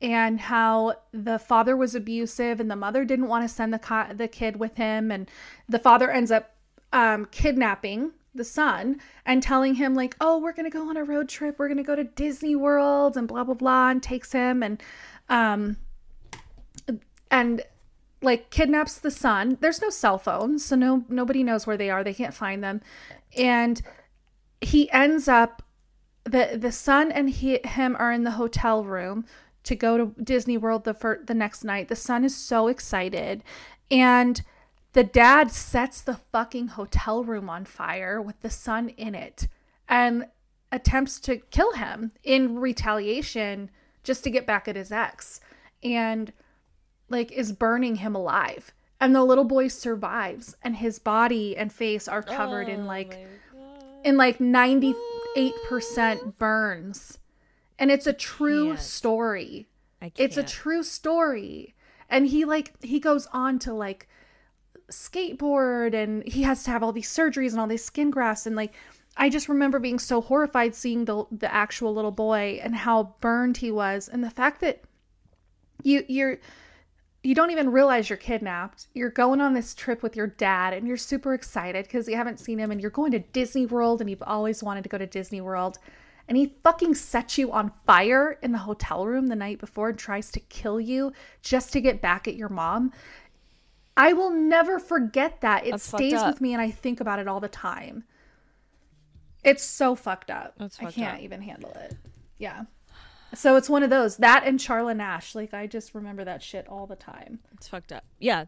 and how the father was abusive and the mother didn't want to send the co- the kid with him and the father ends up um, kidnapping the son and telling him like oh we're gonna go on a road trip. We're gonna go to disney world and blah blah blah and takes him and um and like kidnaps the son. There's no cell phones so no nobody knows where they are. They can't find them. And he ends up the the son and he, him are in the hotel room to go to Disney World the fir- the next night. The son is so excited. And the dad sets the fucking hotel room on fire with the son in it and attempts to kill him in retaliation just to get back at his ex and like is burning him alive. And the little boy survives and his body and face are covered oh in like in like 98% burns. And it's a true story. It's a true story. And he like he goes on to like skateboard and he has to have all these surgeries and all these skin grafts and like I just remember being so horrified seeing the the actual little boy and how burned he was and the fact that you you're you don't even realize you're kidnapped. You're going on this trip with your dad and you're super excited because you haven't seen him and you're going to Disney World and you've always wanted to go to Disney World. And he fucking sets you on fire in the hotel room the night before and tries to kill you just to get back at your mom. I will never forget that. It That's stays with me and I think about it all the time. It's so fucked up. Fucked I can't up. even handle it. Yeah. So it's one of those. That and Charla Nash. Like I just remember that shit all the time. It's fucked up. Yeah.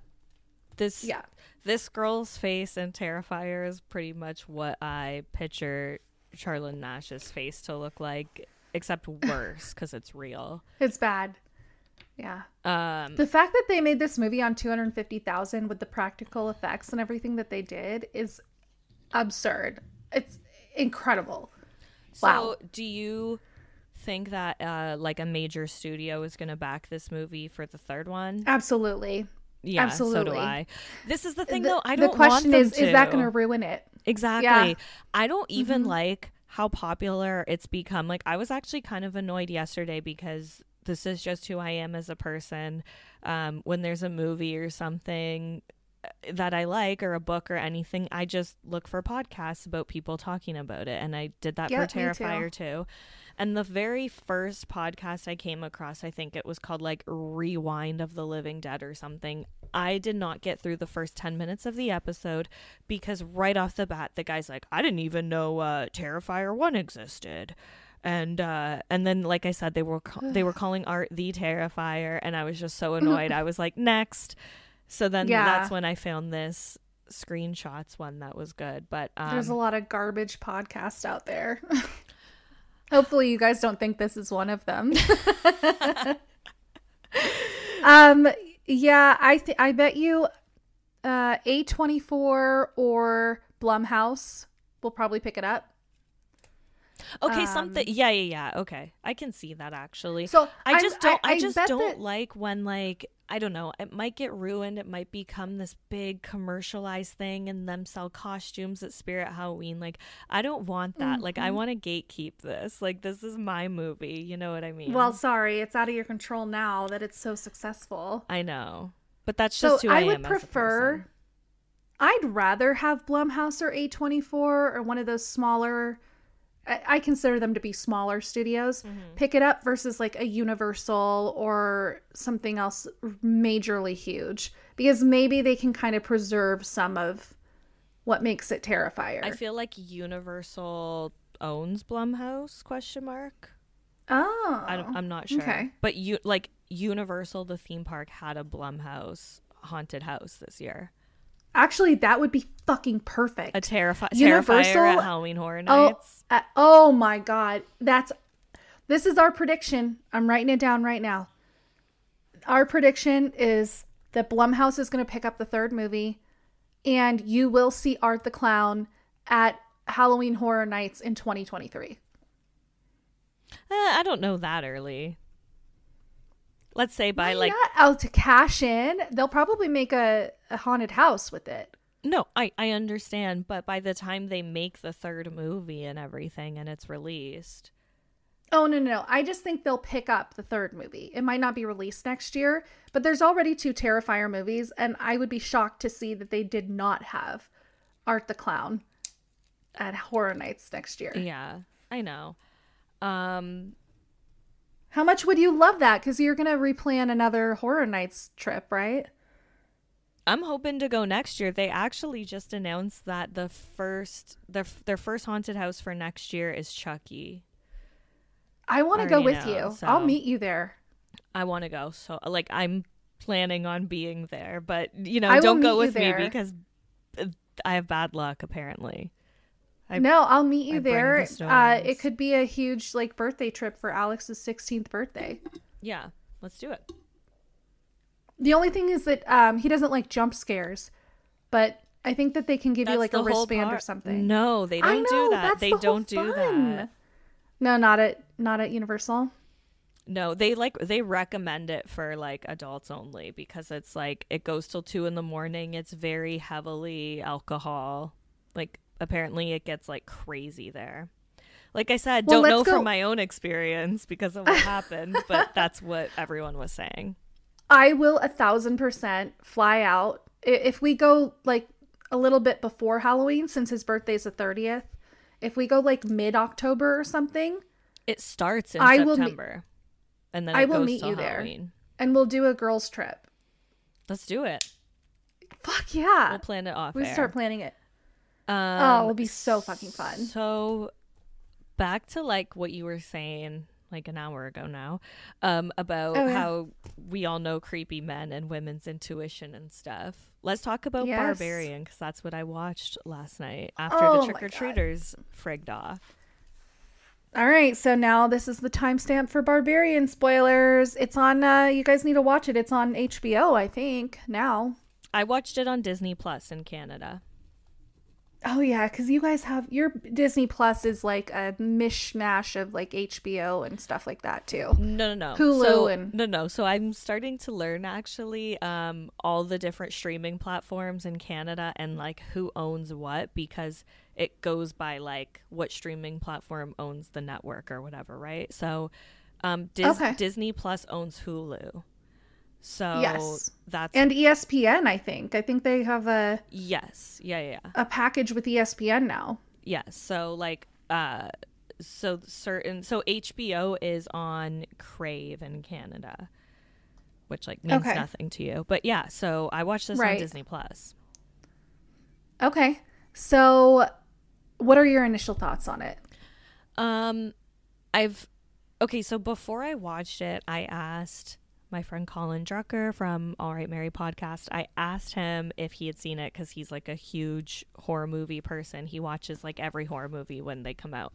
This yeah. This girl's face in Terrifier is pretty much what I picture Charla Nash's face to look like, except worse because it's real. It's bad. Yeah. Um, the fact that they made this movie on 250,000 with the practical effects and everything that they did is absurd. It's incredible. So, wow. do you think that uh, like a major studio is going to back this movie for the third one? Absolutely. Yeah, Absolutely. so do I. This is the thing, the, though. I don't. The question is, to. is that going to ruin it? Exactly. Yeah. I don't even mm-hmm. like how popular it's become. Like, I was actually kind of annoyed yesterday because this is just who I am as a person. Um, when there's a movie or something uh, that I like or a book or anything, I just look for podcasts about people talking about it. And I did that for Terrifier too. too. And the very first podcast I came across, I think it was called like Rewind of the Living Dead or something. I did not get through the first 10 minutes of the episode because right off the bat, the guy's like, I didn't even know uh, Terrifier 1 existed and uh and then like i said they were ca- they were <sighs> calling art the terrifier and i was just so <laughs> annoyed i was like next so then yeah. that's when i found this screenshots one that was good but um, there's a lot of garbage podcasts out there <laughs> Hopefully, you guys don't think this is one of them. <laughs> um, yeah, I th- I bet you, uh, A twenty four or Blumhouse will probably pick it up. Okay, um, something. Yeah, yeah, yeah. Okay, I can see that actually. So I just I, don't. I, I just don't that... like when like I don't know. It might get ruined. It might become this big commercialized thing, and them sell costumes at Spirit Halloween. Like I don't want that. Mm-hmm. Like I mm-hmm. want to gatekeep this. Like this is my movie. You know what I mean? Well, sorry, it's out of your control now that it's so successful. I know, but that's just so who I, I would prefer. I'd rather have Blumhouse or A24 or one of those smaller I consider them to be smaller studios mm-hmm. pick it up versus like a Universal or something else majorly huge because maybe they can kind of preserve some of what makes it Terrifier. I feel like Universal owns Blumhouse question mark. Oh, I am not sure. Okay. But you like Universal, the theme park had a Blumhouse haunted house this year. Actually, that would be fucking perfect. A terrifi- Universal Terrifier at Halloween Horror oh, Nights. Oh, uh, oh my god, that's this is our prediction. I'm writing it down right now. Our prediction is that Blumhouse is going to pick up the third movie, and you will see Art the Clown at Halloween Horror Nights in 2023. Uh, I don't know that early. Let's say by Why like not? oh to cash in, they'll probably make a, a haunted house with it. No, I I understand, but by the time they make the third movie and everything and it's released. Oh no, no, no. I just think they'll pick up the third movie. It might not be released next year, but there's already two Terrifier movies and I would be shocked to see that they did not have Art the Clown at Horror Nights next year. Yeah, I know. Um, How much would you love that? Because you're gonna replan another Horror Nights trip, right? I'm hoping to go next year. They actually just announced that the first their their first haunted house for next year is Chucky. I want to go with know, you. I'll meet you there. I want to go. So like I'm planning on being there, but you know, I don't go with me because uh, I have bad luck apparently. I- no, I'll meet you I there. the Uh, it could be a huge like birthday trip for Alex's 16th birthday. Yeah, let's do it. The only thing is that um, he doesn't like jump scares, but I think that they can give you like a wristband or something. No, they don't know, do that. They the don't do fun. that. No, not at not at Universal. No, they like they recommend it for like adults only because it's like it goes till two in the morning. It's very heavily alcohol. Like apparently it gets like crazy there. Like I said, Well, don't know go- from my own experience because of what happened, <laughs> but that's what everyone was saying. I will a thousand percent fly out if we go like a little bit before Halloween, since his birthday's the thirtieth. If we go like mid October or something, It starts in I September, and then I will goes meet you there. And we'll do a girls' trip. Let's do it. Fuck yeah! We'll plan it off. we air. start planning it. Um, oh, it'll be so fucking fun. So, back to like what you were saying like an hour ago now um, about Oh, yeah. how we all know creepy men and women's intuition and stuff. Let's talk about Yes. Barbarian because that's what I watched last night after Oh the trick or treaters frigged off. All right, so now this is the timestamp for Barbarian spoilers. It's on. uh You guys need to watch it. It's on HBO, I think. Now. I watched it on Disney Plus in Canada. Oh yeah, because you guys have your Disney Plus is like a mishmash of like HBO and stuff like that too. No, no, no. Hulu so, and- no, no. So I'm starting to learn actually um, all the different streaming platforms in Canada and like who owns what because it goes by like what streaming platform owns the network or whatever, right? So um, Dis- Okay. Disney Plus owns Hulu. So Yes. that's And ESPN, I think. I think they have a yes, yeah, yeah, yeah. a package with ESPN now. Yes. So like uh so certain so HBO is on Crave in Canada. Which like means Okay. nothing to you. But yeah, so I watched this on Disney Plus. Okay, so what are your initial thoughts on it? Um I've okay, so before I watched it, I asked my friend Colin Drucker from All Right Mary podcast. I asked him if he had seen it because he's like a huge horror movie person. He watches like every horror movie when they come out.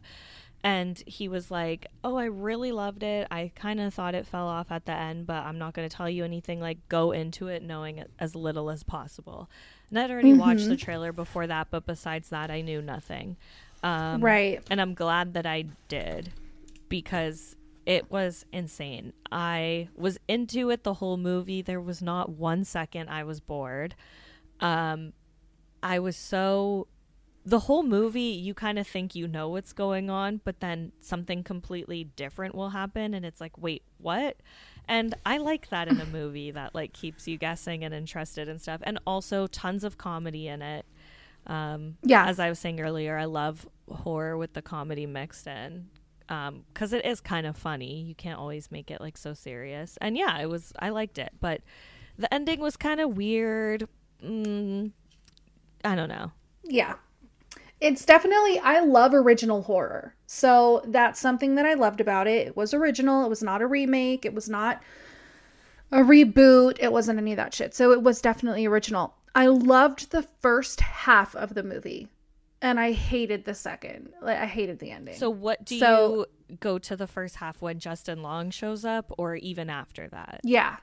And he was like, Oh, I really loved it. I kind of thought it fell off at the end, but I'm not going to tell you anything. Like, go into it knowing it as little as possible. And I'd already watched the trailer before that, but besides that, I knew nothing. Um, right. and I'm glad that I did because it was insane. I was into it the whole movie. There was not one second I was bored. Um, I was so. The whole movie, you kind of think you know what's going on, but then something completely different will happen, and it's like, wait, what? And I like that in a <laughs> movie that like keeps you guessing and interested and stuff, and also tons of comedy in it. Um, Yeah. as I was saying earlier, I love horror with the comedy mixed in because it is kind of funny. You can't always make it like so serious. And yeah, it was. I liked it, but the ending was kind of weird. Mm, I don't know. Yeah. It's definitely I love original horror. So that's something that I loved about it. It was original. It was not a remake. It was not a reboot. It wasn't any of that shit. So it was definitely original. I loved the first half of the movie and I hated the second. Like I hated the ending. So what do So- you go to the first half when Justin Long shows up, or even after that? yeah.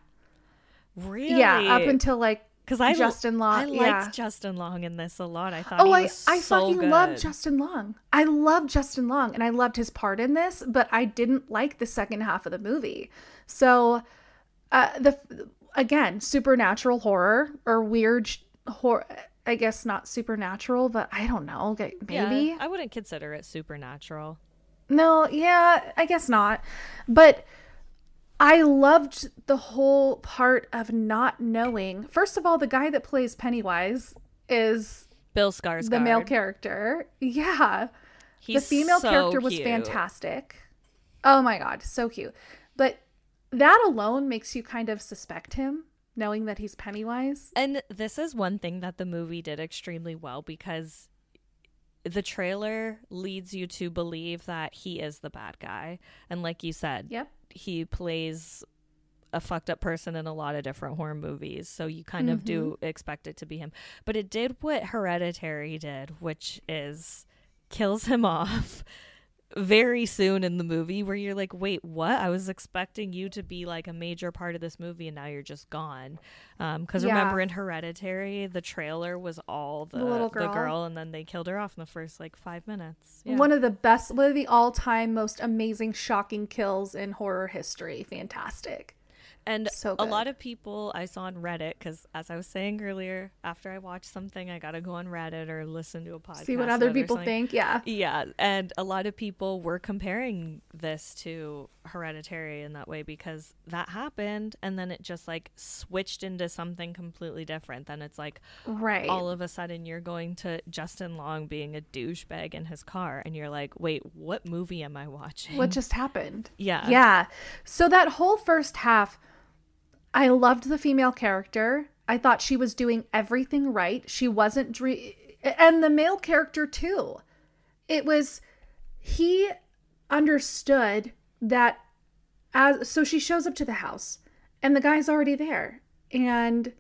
Really? Yeah, up until like because I Justin Long- I liked yeah. Justin Long in this a lot. I thought Oh, I, I so fucking good. love Justin Long. I love Justin Long and I loved his part in this, but I didn't like the second half of the movie. So, uh, the again, supernatural horror or weird horror. I guess not supernatural, but I don't know. okay, Yeah, Maybe. I wouldn't consider it supernatural. No, yeah, I guess not. But I loved the whole part of not knowing. First of all, the guy that plays Pennywise is Bill Skarsgård. the male character. Yeah. He's the female so character was cute. fantastic. Oh my god, so cute. But that alone makes you kind of suspect him, knowing that he's Pennywise. And this is one thing that the movie did extremely well because the trailer leads you to believe that he is the bad guy. And like you said, Yep. he plays a fucked up person in a lot of different horror movies. So you kind of do mm-hmm. expect it to be him. But it did what Hereditary did, which is kills him <laughs> off very soon in the movie where you're like, wait, what? I was expecting you to be like a major part of this movie and now you're just gone. Um, because Yeah. remember in Hereditary, the trailer was all the, The little the girl. girl and then they killed her off in the first like five minutes. Yeah. One of the best, one of the all time most amazing, shocking kills in horror history. Fantastic. And So a lot of people I saw on Reddit, because as I was saying earlier, after I watch something, I got to go on Reddit or listen to a podcast. See what other people think. Yeah. Yeah, and a lot of people were comparing this to Hereditary in that way because that happened and then it just like switched into something completely different. Then it's like Right. all of a sudden you're going to Justin Long being a douchebag in his car and you're like, wait, what movie am I watching? what just happened? yeah. Yeah. So that whole first half, I loved the female character. I thought she was doing everything right. She wasn't dre- and the male character too. It was he understood that as so she shows up to the house and the guy's already there and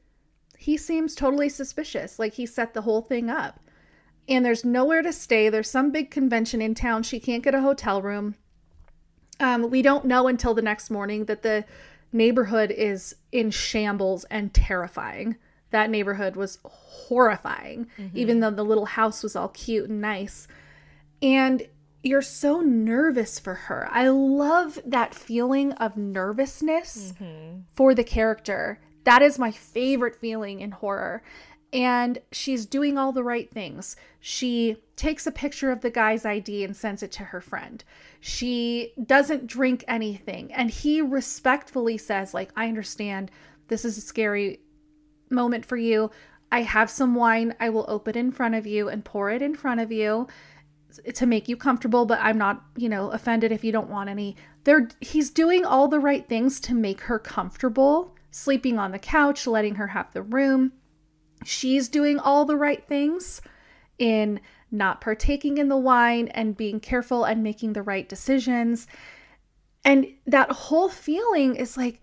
he seems totally suspicious like he set the whole thing up and there's nowhere to stay there's some big convention in town she can't get a hotel room um, we don't know until the next morning that the neighborhood is in shambles and terrifying. That neighborhood was horrifying, mm-hmm. even though the little house was all cute and nice. And you're so nervous for her. I love that feeling of nervousness mm-hmm. for the character. That is my favorite feeling in horror. And she's doing all the right things. She takes a picture of the guy's ID and sends it to her friend. She doesn't drink anything. And he respectfully says, like, I understand this is a scary moment for you. I have some wine. I will open in front of you and pour it in front of you to make you comfortable, but I'm not, you know, offended if you don't want any. They're he's doing all the right things to make her comfortable, sleeping on the couch, letting her have the room. She's doing all the right things in not partaking in the wine and being careful and making the right decisions. And that whole feeling is like,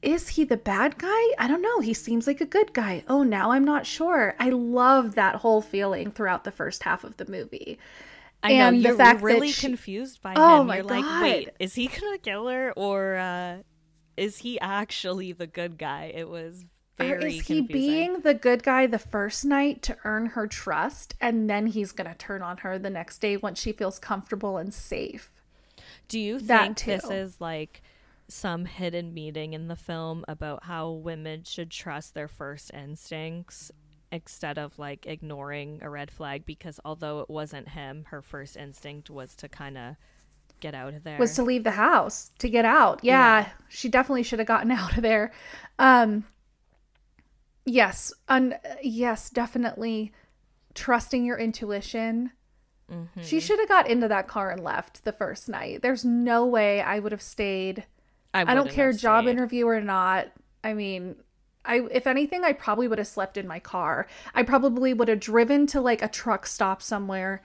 is he the bad guy? I don't know. He seems like a good guy. Oh, now I'm not sure. I love that whole feeling throughout the first half of the movie. I know And the you're fact that really she- confused by Oh him. my You're like, wait, God. is he gonna kill her or uh, is he actually the good guy? It was Or very is he confusing. being the good guy the first night to earn her trust and then he's going to turn on her the next day once she feels comfortable and safe? Do you think this is like some hidden meaning in the film about how women should trust their first instincts instead of like ignoring a red flag? Because although it wasn't him, her first instinct was to kind of get out of there. was to leave the house to get out. Yeah, Yeah. she definitely should have gotten <laughs> out of there. Um yes, un- yes, definitely trusting your intuition. Mm-hmm. She should have got into that car and left the first night. There's no way I would have stayed. I don't care job interview or not. I mean, I if anything, I probably would have slept in my car. I probably would have driven to like a truck stop somewhere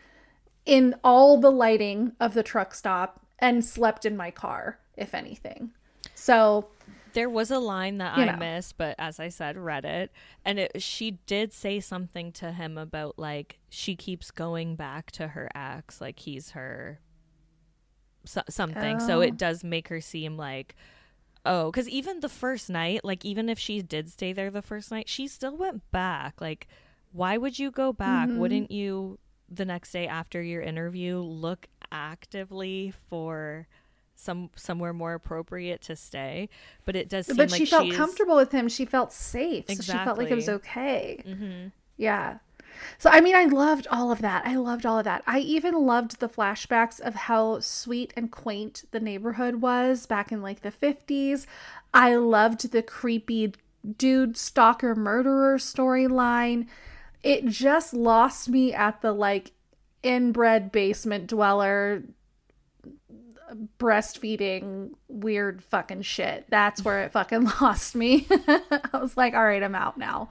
in all the lighting of the truck stop and slept in my car, if anything. So, There was a line that You I know. missed, but as I said, Reddit, and it, she did say something to him about like she keeps going back to her ex, like he's her so- something. So Oh. it does make her seem like oh, because even the first night, like even if she did stay there the first night, she still went back. Like, why would you go back? Mm-hmm. Wouldn't you the next day after your interview look actively for? Some somewhere more appropriate to stay, but it does seem but like she felt she's- comfortable with him. She felt safe. So she felt like it was okay. Mm-hmm. Yeah. So I mean, I loved all of that. I loved all of that. I even loved the flashbacks of how sweet and quaint the neighborhood was back in like the 50s. I loved the creepy dude stalker murderer storyline. it just lost me at the like inbred basement dweller breastfeeding weird fucking shit. That's where it fucking <laughs> lost me. <laughs> I was like, all right, I'm out now.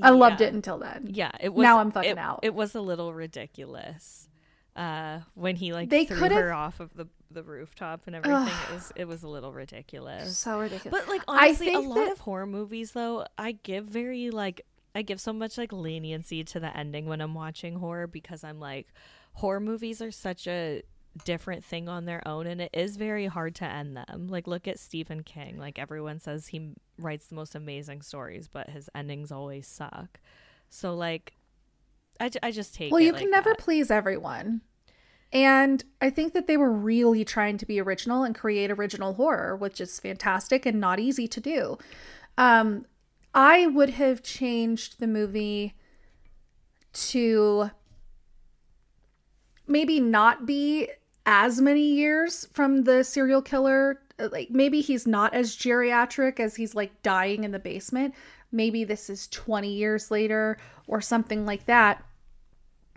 I loved it until then. Yeah, it was. Now I'm fucking it, out. It was a little ridiculous uh, when he like They threw her off of the the rooftop and everything. it was it was a little ridiculous. So ridiculous. But like honestly, a lot that- of horror movies though, I give very like I give so much like leniency to the ending when I'm watching horror because I'm like horror movies are such a different thing on their own and it is very hard to end them. Like look at Stephen King. Like everyone says he writes the most amazing stories, but his endings always suck. So like I, I just take well, it you like can never that. please everyone. And I think that they were really trying to be original and create original horror, which is fantastic and not easy to do. Um, I would have changed the movie to maybe not be as many years from the serial killer. Uh, Like maybe he's not as geriatric as he's like dying in the basement. Maybe this is 20 years later or something like that.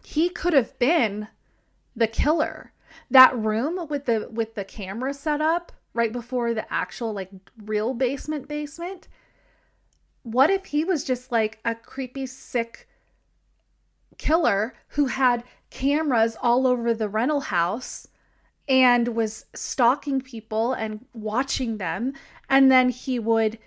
He could have been the killer. That room with the with the camera set up right before the actual like real basement basement. What if he was just like a creepy sick killer who had cameras all over the rental house and was stalking people and watching them. And then he would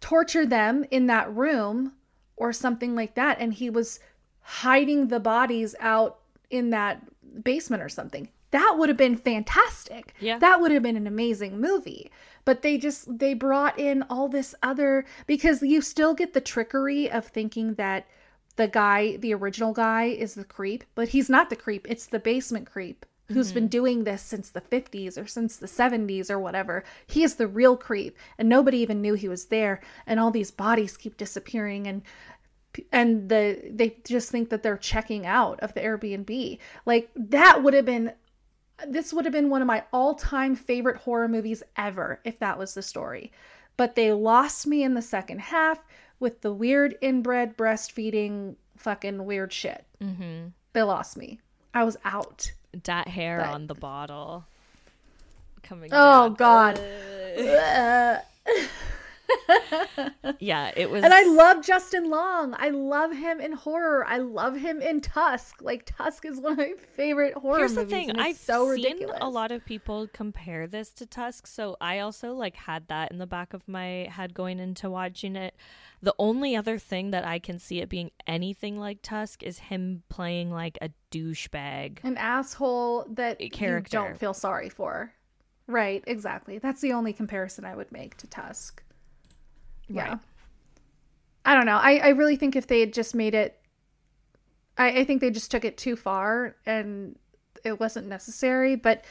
torture them in that room or something like that. And he was hiding the bodies out in that basement or something. That would have been fantastic. Yeah. that would have been an amazing movie. But they just they brought in all this other because you still get the trickery of thinking that the guy the original guy is the creep but he's not the creep. It's the basement creep who's been doing this since the 50s or since the 70s or whatever he is the real creep and nobody even knew he was there and all these bodies keep disappearing and and the they just think that they're checking out of the Airbnb. Like that would have been this would have been one of my all-time favorite horror movies ever if that was the story. But they lost me in the second half with the weird inbred breastfeeding fucking weird shit. Mm-hmm. They lost me. I was out. That hair But- on the bottle coming Oh down. god. <laughs> <laughs> Yeah, it was And I love Justin Long. I love him in horror. I love him in Tusk. Like Tusk is one of my favorite horror Here's the thing, I've so seen ridiculous. a lot of people compare this to Tusk, so I also like had that in the back of my head going into watching it. The only other thing that I can see it being anything like Tusk is him playing like a douchebag. an asshole that you character. don't feel sorry for. Right, exactly. That's the only comparison I would make to Tusk. Yeah. Right. I don't know. I, I really think if they had just made it I, I think they just took it too far and it wasn't necessary, but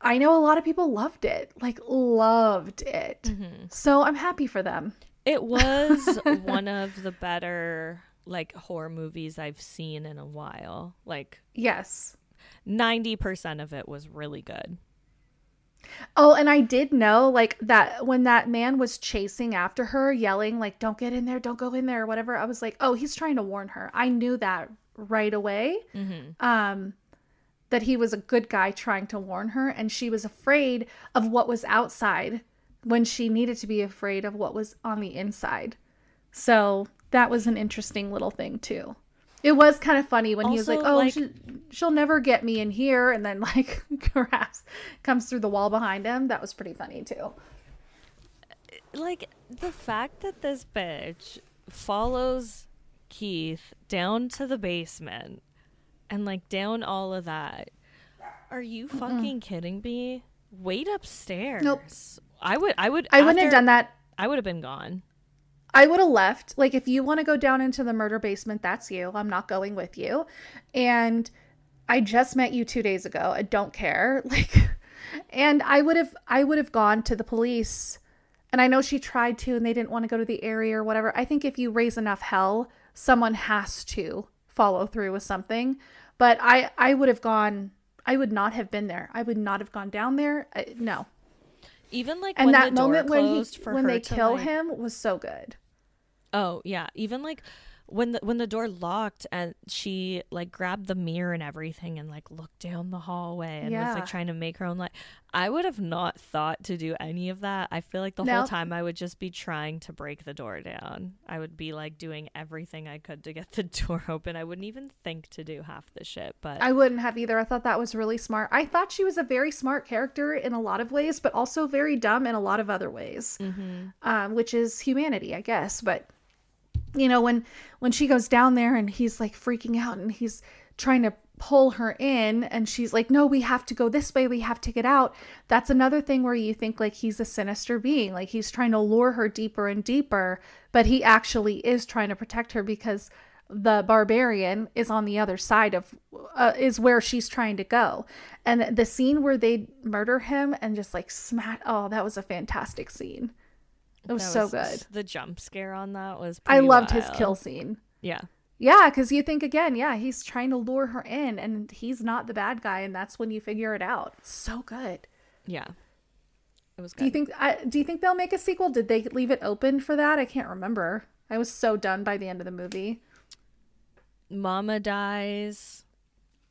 I know a lot of people loved it. Like loved it. Mm-hmm. So I'm happy for them. It was <laughs> one of the better like horror movies I've seen in a while. Like Yes. 90% of it was really good. Oh, and I did know like that when that man was chasing after her, yelling like "Don't get in there, don't go in there," or whatever. I was like, "Oh, he's trying to warn her." I knew that right away. Um, that he was a good guy trying to warn her, and she was afraid of what was outside when she needed to be afraid of what was on the inside. So that was an interesting little thing too. It was kind of funny when he was like, "Oh, like- she, she'll never get me in here," and then <laughs> like grabs comes through the wall behind him. That was pretty funny too. like the fact that this bitch follows Keith down to the basement and like down all of that. Are you fucking kidding me? Wait upstairs. Nope. I would I would I wouldn't have done that. I would have been gone. I would have left. Like, if you want to go down into the murder basement, that's you. I'm not going with you. And I just met you two days ago. I don't care. <laughs> Like, and I would have, I would have gone to the police. And I know she tried to, and they didn't want to go to the area or whatever. I think if you raise enough hell, someone has to follow through with something. But I, I would have gone. I would not have been there. I would not have gone down there. I, no. Even like And when that moment when he, when they kill like- him was so good. Oh yeah, even like when the when the door locked and she like grabbed the mirror and everything and like looked down the hallway and was like trying to make her own light. I would have not thought to do any of that. I feel like the whole time I would just be trying to break the door down. I would be like doing everything I could to get the <laughs> door open. I wouldn't even think to do half the shit, but I wouldn't have either. I thought that was really smart. I thought she was a very smart character in a lot of ways, but also very dumb in a lot of other ways, um, which is humanity, I guess. But you know, when when she goes down there and he's like freaking out and he's trying to pull her in and she's like no we have to go this way. We have to get out. That's another thing where you think like he's a sinister being like he's trying to lure her deeper and deeper but he actually is trying to protect her because the barbarian is on the other side of uh, is where she's trying to go. And the scene where they murder him and just like smash oh that was a fantastic scene it was that so good The jump scare on that was i loved his kill scene Yeah. yeah, because you think again, yeah, he's trying to lure her in, and he's not the bad guy, and that's when you figure it out. It's so good. Yeah. It was good. Do you think? I, do you think they'll make a sequel? Did they leave it open for that? I can't remember. I was so done by the end of the movie. Mama dies.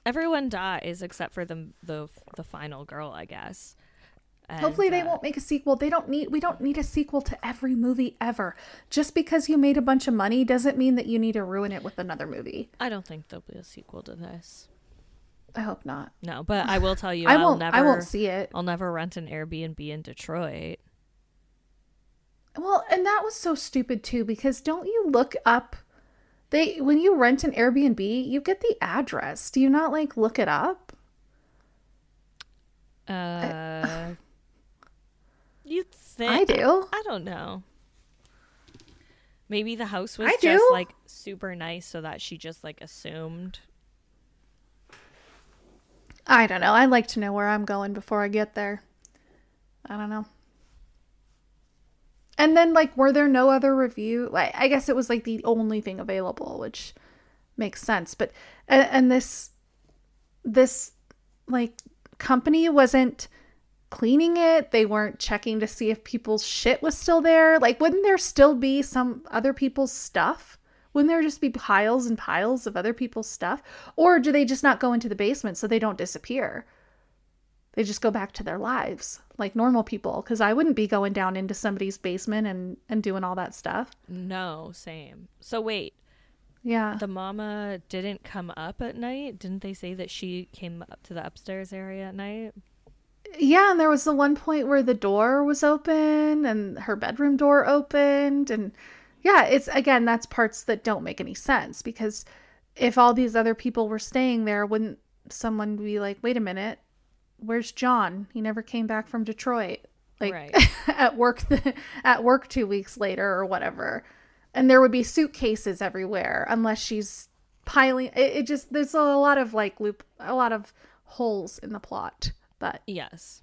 Everyone dies except for the the the final girl, I guess. And, Hopefully, they uh, won't make a sequel. They don't need. We don't need a sequel to every movie ever. Just because you made a bunch of money doesn't mean that you need to ruin it with another movie. I don't think there'll be a sequel to this. I hope not. No, but I will tell you, <laughs> I won't. never. I won't see it. I'll never rent an Airbnb in Detroit. Well, and that was so stupid too because don't you look up they when you rent an Airbnb, you get the address. Do you not like look it up? Uh, <laughs> you think? I do. I don't know. Maybe the house was I just do. like super nice, so that she just like assumed. I don't know. I like to know where I'm going before I get there. I don't know. And then like were there no other review? Like I guess it was like the only thing available, which makes sense. But and, and this this like company wasn't cleaning it. They weren't checking to see if people's shit was still there. Like wouldn't there still be some other people's stuff? Wouldn't there just be piles and piles of other people's stuff? Or do they just not go into the basement so they don't disappear? They just go back to their lives like normal people. Because I wouldn't be going down into somebody's basement and, and doing all that stuff. No, same. So wait, Yeah. the mama didn't come up at night. Didn't they say that she came up to the upstairs area at night? Yeah, and there was the one point where the door was open and her bedroom door opened and yeah, it's again that's parts that don't make any sense because if all these other people were staying there, wouldn't someone be like, "Wait a minute, where's John? He never came back from Detroit." Like Right. <laughs> at work the, at work 2 weeks later or whatever. And there would be suitcases everywhere unless she's piling it, it just there's a lot of like loop a lot of holes in the plot. But Yes.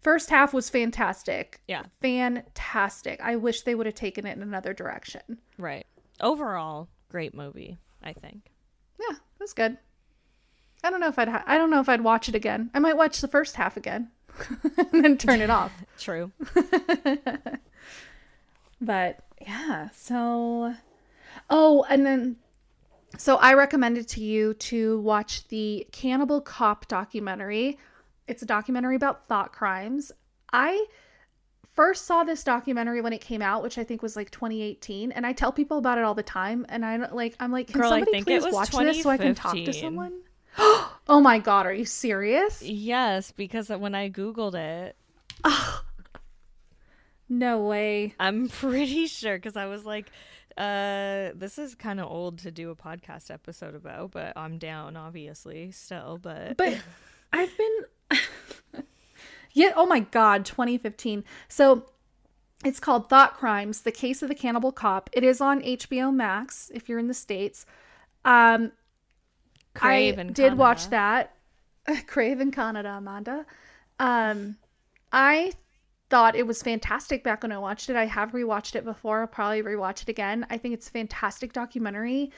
First half was fantastic. Yeah. Fantastic. I wish they would have taken it in another direction. Right. Overall, great movie. I think. Yeah, it was good. I don't know if I'd ha- I don't know if I'd watch it again. I might watch the first half again <laughs> and then turn it <laughs> off. True. <laughs> But yeah, so oh, and then so I recommended to you to watch the Cannibal Cop documentary. It's a documentary about thought crimes. I first saw this documentary when it came out, which I think was like 2018, and I tell people about it all the time. And I like, I'm like, can Girl, I somebody please watch this so I can talk to someone? <gasps> oh my god, are you serious? Yes, because when I googled it, <sighs> No way. I'm <laughs> pretty sure because I was like, uh, this is kind of old to do a podcast episode about, but I'm down, obviously, still. But, But I've been <laughs> Yeah, oh my god, 2015. So it's called Thought Crimes: The Case of the Cannibal Cop. It is on HBO Max if you're in the states. Um Crave I did watch that. <laughs> Crave in Canada, Amanda. Um I thought it was fantastic back when I watched it. I have rewatched it before. I'll probably rewatch it again. I think it's a fantastic documentary.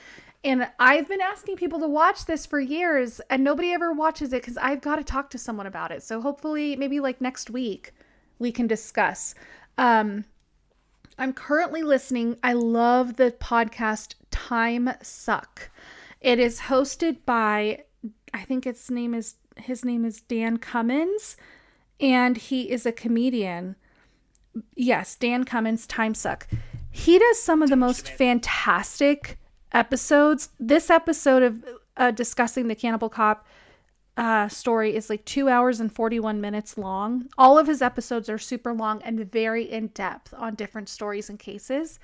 And I've been asking people to watch this for years and nobody ever watches it because I've got to talk to someone about it. So hopefully maybe like next week we can discuss. Um I'm currently listening. I love the podcast Time Suck. It is hosted by I think its name is his name is Dan Cummins and he is a comedian. Yes, Dan Cummins Time Suck. He does some of the most fantastic episodes. This episode of uh, discussing the Cannibal Cop uh, story is like two hours and 41 minutes long. All of his episodes are super long and very in depth on different stories and cases.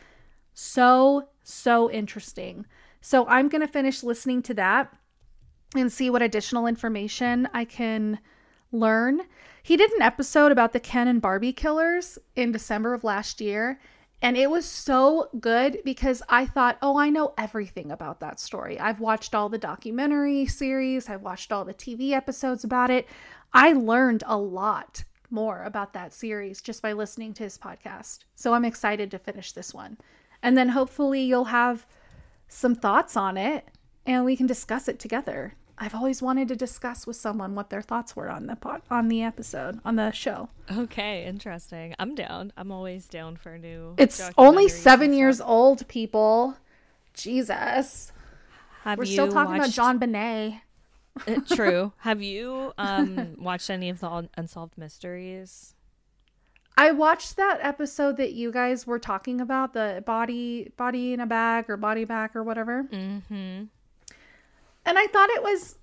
So, so interesting. So, I'm going to finish listening to that and see what additional information I can learn. He did an episode about the Ken and Barbie killers in December of last year. And it was so good because I thought, oh, I know everything about that story. I've watched all the documentary series, I've watched all the TV episodes about it. I learned a lot more about that series just by listening to his podcast. So I'm excited to finish this one. And then hopefully you'll have some thoughts on it and we can discuss it together. I've always wanted to discuss with someone what their thoughts were on the pod, on the episode on the show. Okay, interesting. I'm down. I'm always down for new. It's only seven years old, people. Jesus, Have we're still talking about JonBenét. Uh, True. <laughs> Have you um watched any of the unsolved mysteries? I watched that episode that you guys were talking about, the body body in a bag or body bag or whatever. Mm-hmm. And I thought it was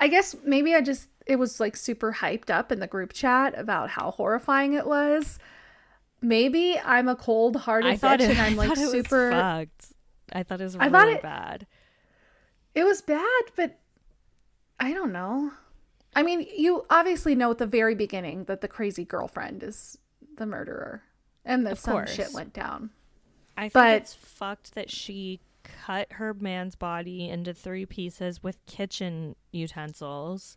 I guess maybe I just it was like super hyped up in the group chat about how horrifying it was. Maybe I'm a cold-hearted bitch it, and I'm <laughs> I like thought it super was fucked. I thought it was I really thought it- bad. It was bad, but I don't know. I mean, you obviously know at the very beginning that the crazy girlfriend is the murderer and that Of some course. shit went down. I think But- it's fucked that she cut her man's body into three pieces with kitchen utensils.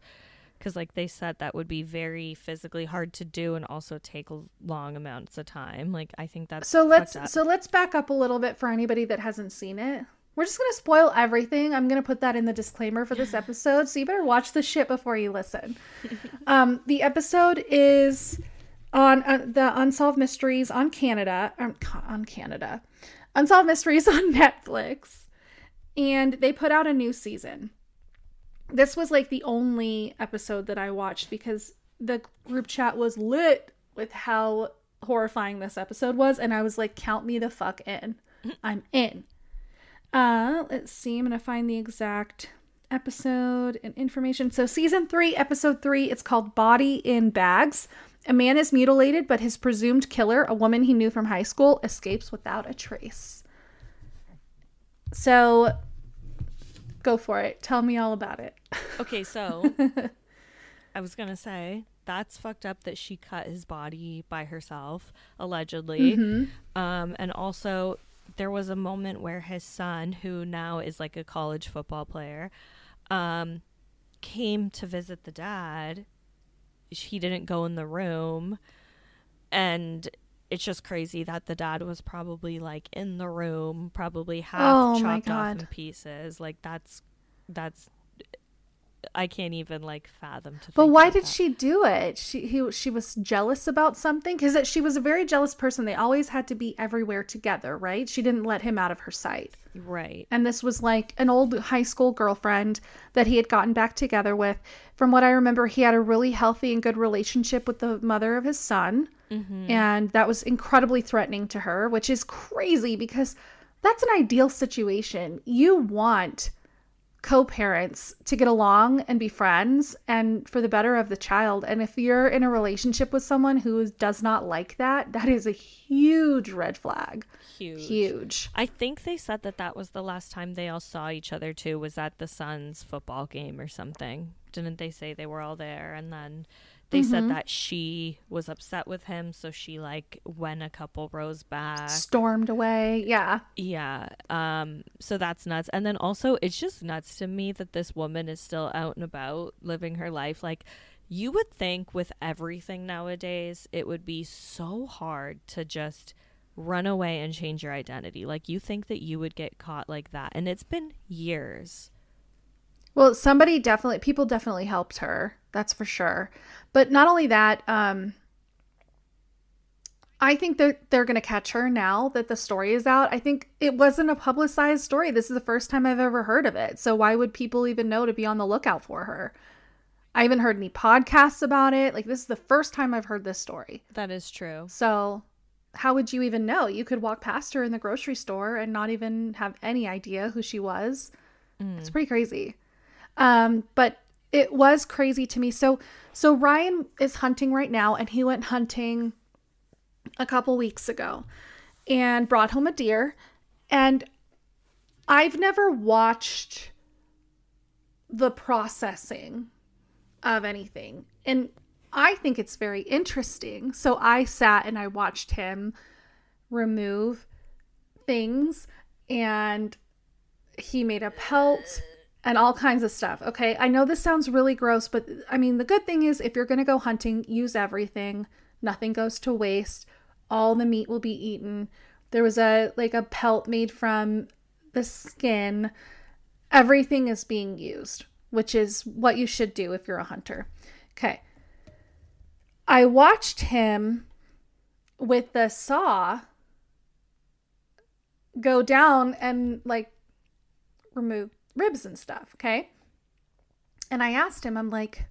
Because, like they said, that would be very physically hard to do and also take long amounts of time. Like, I think that's So let's so let's back up a little bit for anybody that hasn't seen it. We're just gonna spoil everything. I'm gonna put that in the disclaimer for this <laughs> episode, so you better watch the shit before you listen. um, the episode is on uh, the Unsolved Mysteries on Canada, um, on Canada, Unsolved Mysteries <laughs> on Netflix, and they put out a new season. This was like the only episode that I watched because the group chat was lit with how horrifying this episode was, and I was like, count me the fuck in. <laughs> I'm in. Uh, let's see. I'm gonna find the exact episode and information. So, season three, episode three, it's called Body in Bags. A man is mutilated, but his presumed killer, a woman he knew from high school, escapes without a trace. So, go for it. Tell me all about it. Okay, so <laughs> I was gonna say that's fucked up that she cut his body by herself, allegedly. Mm-hmm. Um, and also there was a moment where his son, who now is like a college football player, um, came to visit the dad. He didn't go in the room, and it's just crazy that the dad was probably like in the room, probably half Oh chopped off in pieces. Like that's that's I can't even like fathom to. But why did that. she do it? She he, she was jealous about something because she was a very jealous person. They always had to be everywhere together, right? She didn't let him out of her sight. Right. And this was like an old high school girlfriend that he had gotten back together with. From what I remember, he had a really healthy and good relationship with the mother of his son. Mm-hmm. And that was incredibly threatening to her, which is crazy because that's an ideal situation. You want co-parents to get along and be friends and for the better of the child and if you're in a relationship with someone who is- does not like that that is a huge red flag Huge. huge I think they said that that was the last time they all saw each other too. Was at the son's football game or something? Didn't they say they were all there? And then they Mm-hmm. said that she was upset with him, so she like went a couple rows back. stormed away yeah Yeah. Um. So that's nuts. And then also, it's just nuts to me that this woman is still out and about living her life. Like, you would think with everything nowadays, it would be so hard to just run away and change your identity. Like, you think that you would get caught like that, and it's been years. Well, somebody definitely, people definitely helped her. That's for sure. But not only that, um, I think that they're going to catch her now that the story is out. I think it wasn't a publicized story. This is the first time I've ever heard of it. So why would people even know to be on the lookout for her? I haven't heard any podcasts about it. Like this is the first time I've heard this story. That is true. So how would you even know? You could walk past her in the grocery store and not even have any idea who she was. Mm. It's pretty crazy. Um, but it was crazy to me. So so Ryan is hunting right now and he went hunting a couple weeks ago and brought home a deer and I've never watched the processing of anything. And I think it's very interesting. So I sat and I watched him remove things and he made a pelt and all kinds of stuff. Okay, I know this sounds really gross, but I mean, the good thing is if you're going to go hunting, use everything. Nothing goes to waste. All the meat will be eaten. There was a like a pelt made from the skin. Everything is being used which is what you should do if you're a hunter. Okay. I watched him with the saw go down and like remove ribs and stuff, okay? And I asked him, I'm like,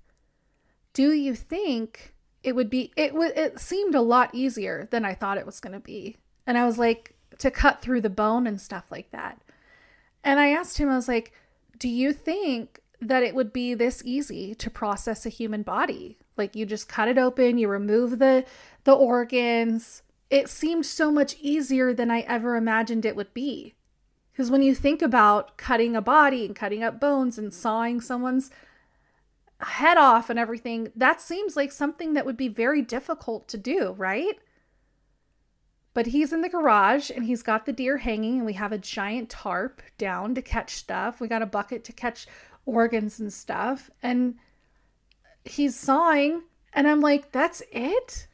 "Do you think it would be it would it seemed a lot easier than I thought it was going to be." And I was like, to cut through the bone and stuff like that. And I asked him, I was like, "Do you think that it would be this easy to process a human body. Like you just cut it open, you remove the the organs. It seemed so much easier than I ever imagined it would be. Because when you think about cutting a body and cutting up bones and sawing someone's head off and everything, that seems like something that would be very difficult to do, right? But he's in the garage and he's got the deer hanging, and we have a giant tarp down to catch stuff. We got a bucket to catch organs and stuff. And he's sawing, and I'm like, that's it?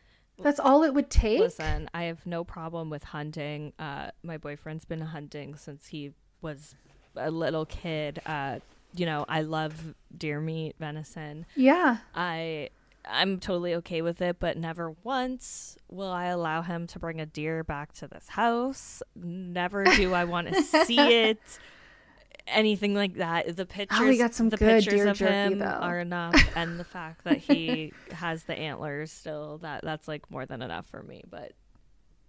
That's all it would take? Listen, I have no problem with hunting. Uh, my boyfriend's been hunting since he was a little kid. Uh, you know, I love deer meat, venison. Yeah. I I'm totally okay with it, but never once will I allow him to bring a deer back to this house. Never do I want to see <laughs> it anything like that. The pictures, oh, we got some the good pictures of him though. are enough, <laughs> and the fact that he has the antlers still that that's like more than enough for me. But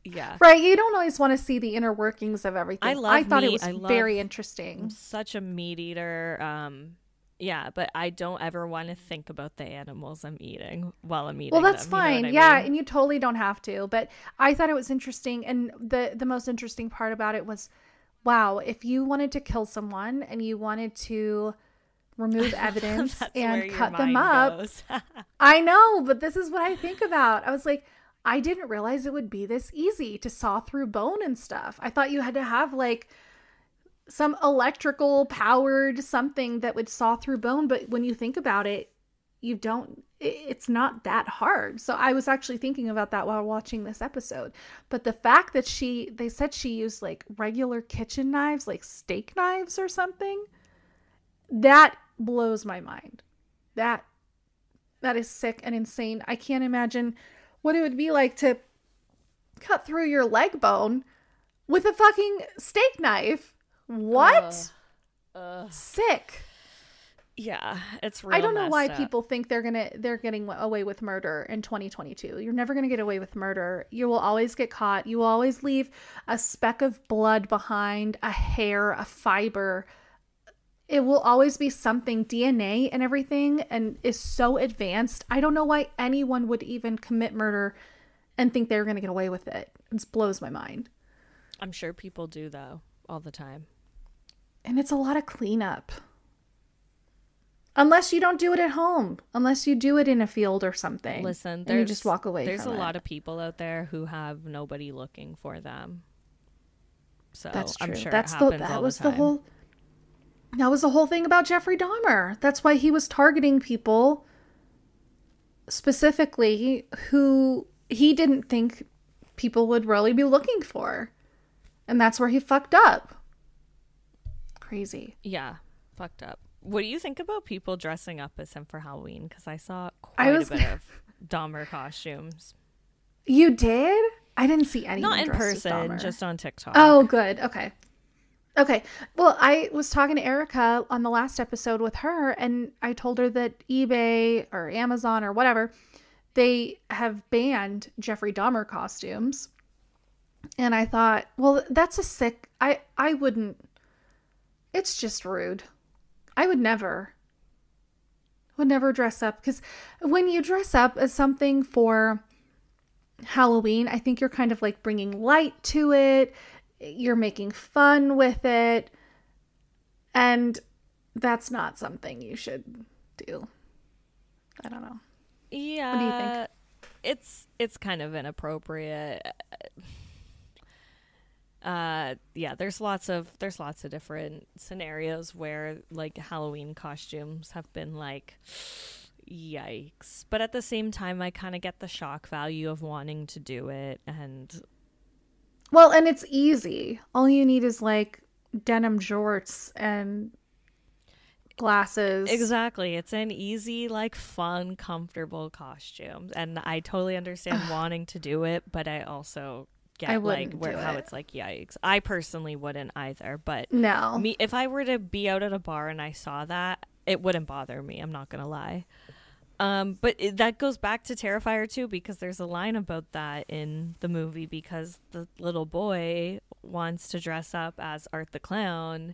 yeah, right. You don't always want to see the inner workings of everything. I love. I thought meat. it was very interesting. I'm such a meat eater. Um, yeah, but I don't ever want to think about the animals I'm eating while I'm eating. Well, that's them, fine. You know yeah, mean? and you totally don't have to. But I thought it was interesting, and the the most interesting part about it was wow, if you wanted to kill someone and you wanted to remove <laughs> evidence and cut them up. <laughs> I know, but this is what I think about. I was like, I didn't realize it would be this easy to saw through bone and stuff. I thought you had to have like some electrical powered something that would saw through bone, but when you think about it, you don't it's not that hard. So I was actually thinking about that while watching this episode. But the fact that she they said she used like regular kitchen knives, like steak knives or something, that blows my mind. That that is sick and insane. I can't imagine what it would be like to cut through your leg bone with a fucking steak knife. What? Uh, uh. Sick. Yeah, it's real. I don't know why up. people think they're gonna they're getting away with murder in 2022. You're never gonna get away with murder. You will always get caught. You will always leave a speck of blood behind, a hair, a fiber. It will always be something DNA and everything, and is so advanced. I don't know why anyone would even commit murder and think they're gonna get away with it. It blows my mind. I'm sure people do though, all the time. And it's a lot of cleanup. Unless you don't do it at home, unless you do it in a field or something. Listen, you just walk away. There's a it. lot of people out there who have nobody looking for them. So that's true. I'm sure that's the that was the, the whole. That was the whole thing about Jeffrey Dahmer. That's why he was targeting people specifically who he didn't think people would really be looking for. And that's where he fucked up. Crazy. Yeah, fucked up. What do you think about people dressing up as him for Halloween? Because I saw quite I was... a bit of Dahmer costumes. You did? I didn't see any Not in person, just on TikTok. Oh, good. Okay. Okay. Well, I was talking to Erica on the last episode with her, and I told her that eBay or Amazon or whatever, they have banned Jeffrey Dahmer costumes. And I thought, well, that's a sick. I I wouldn't. It's just rude. I would never. Would never dress up because when you dress up as something for Halloween, I think you're kind of like bringing light to it you're making fun with it. And that's not something you should do. I don't know. Yeah. What do you think? It's it's kind of inappropriate. Uh yeah, there's lots of there's lots of different scenarios where like Halloween costumes have been like yikes. But at the same time I kind of get the shock value of wanting to do it and well, and it's easy. All you need is like denim jorts and glasses. Exactly. It's an easy, like fun, comfortable costume. And I totally understand wanting to do it, but I also get like where how it. it's like yikes. I personally wouldn't either, but no. Me if I were to be out at a bar and I saw that, it wouldn't bother me. I'm not going to lie. Um, but it, that goes back to Terrifier too, because there's a line about that in the movie because the little boy wants to dress up as Art the Clown.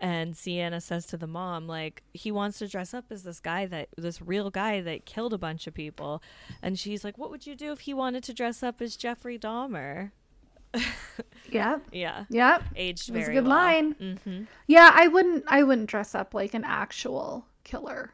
And Sienna says to the mom, like, he wants to dress up as this guy that, this real guy that killed a bunch of people. And she's like, what would you do if he wanted to dress up as Jeffrey Dahmer? <laughs> yeah. Yeah. Yeah. Aged very a good well. line. Mm-hmm. Yeah, I wouldn't. I wouldn't dress up like an actual killer.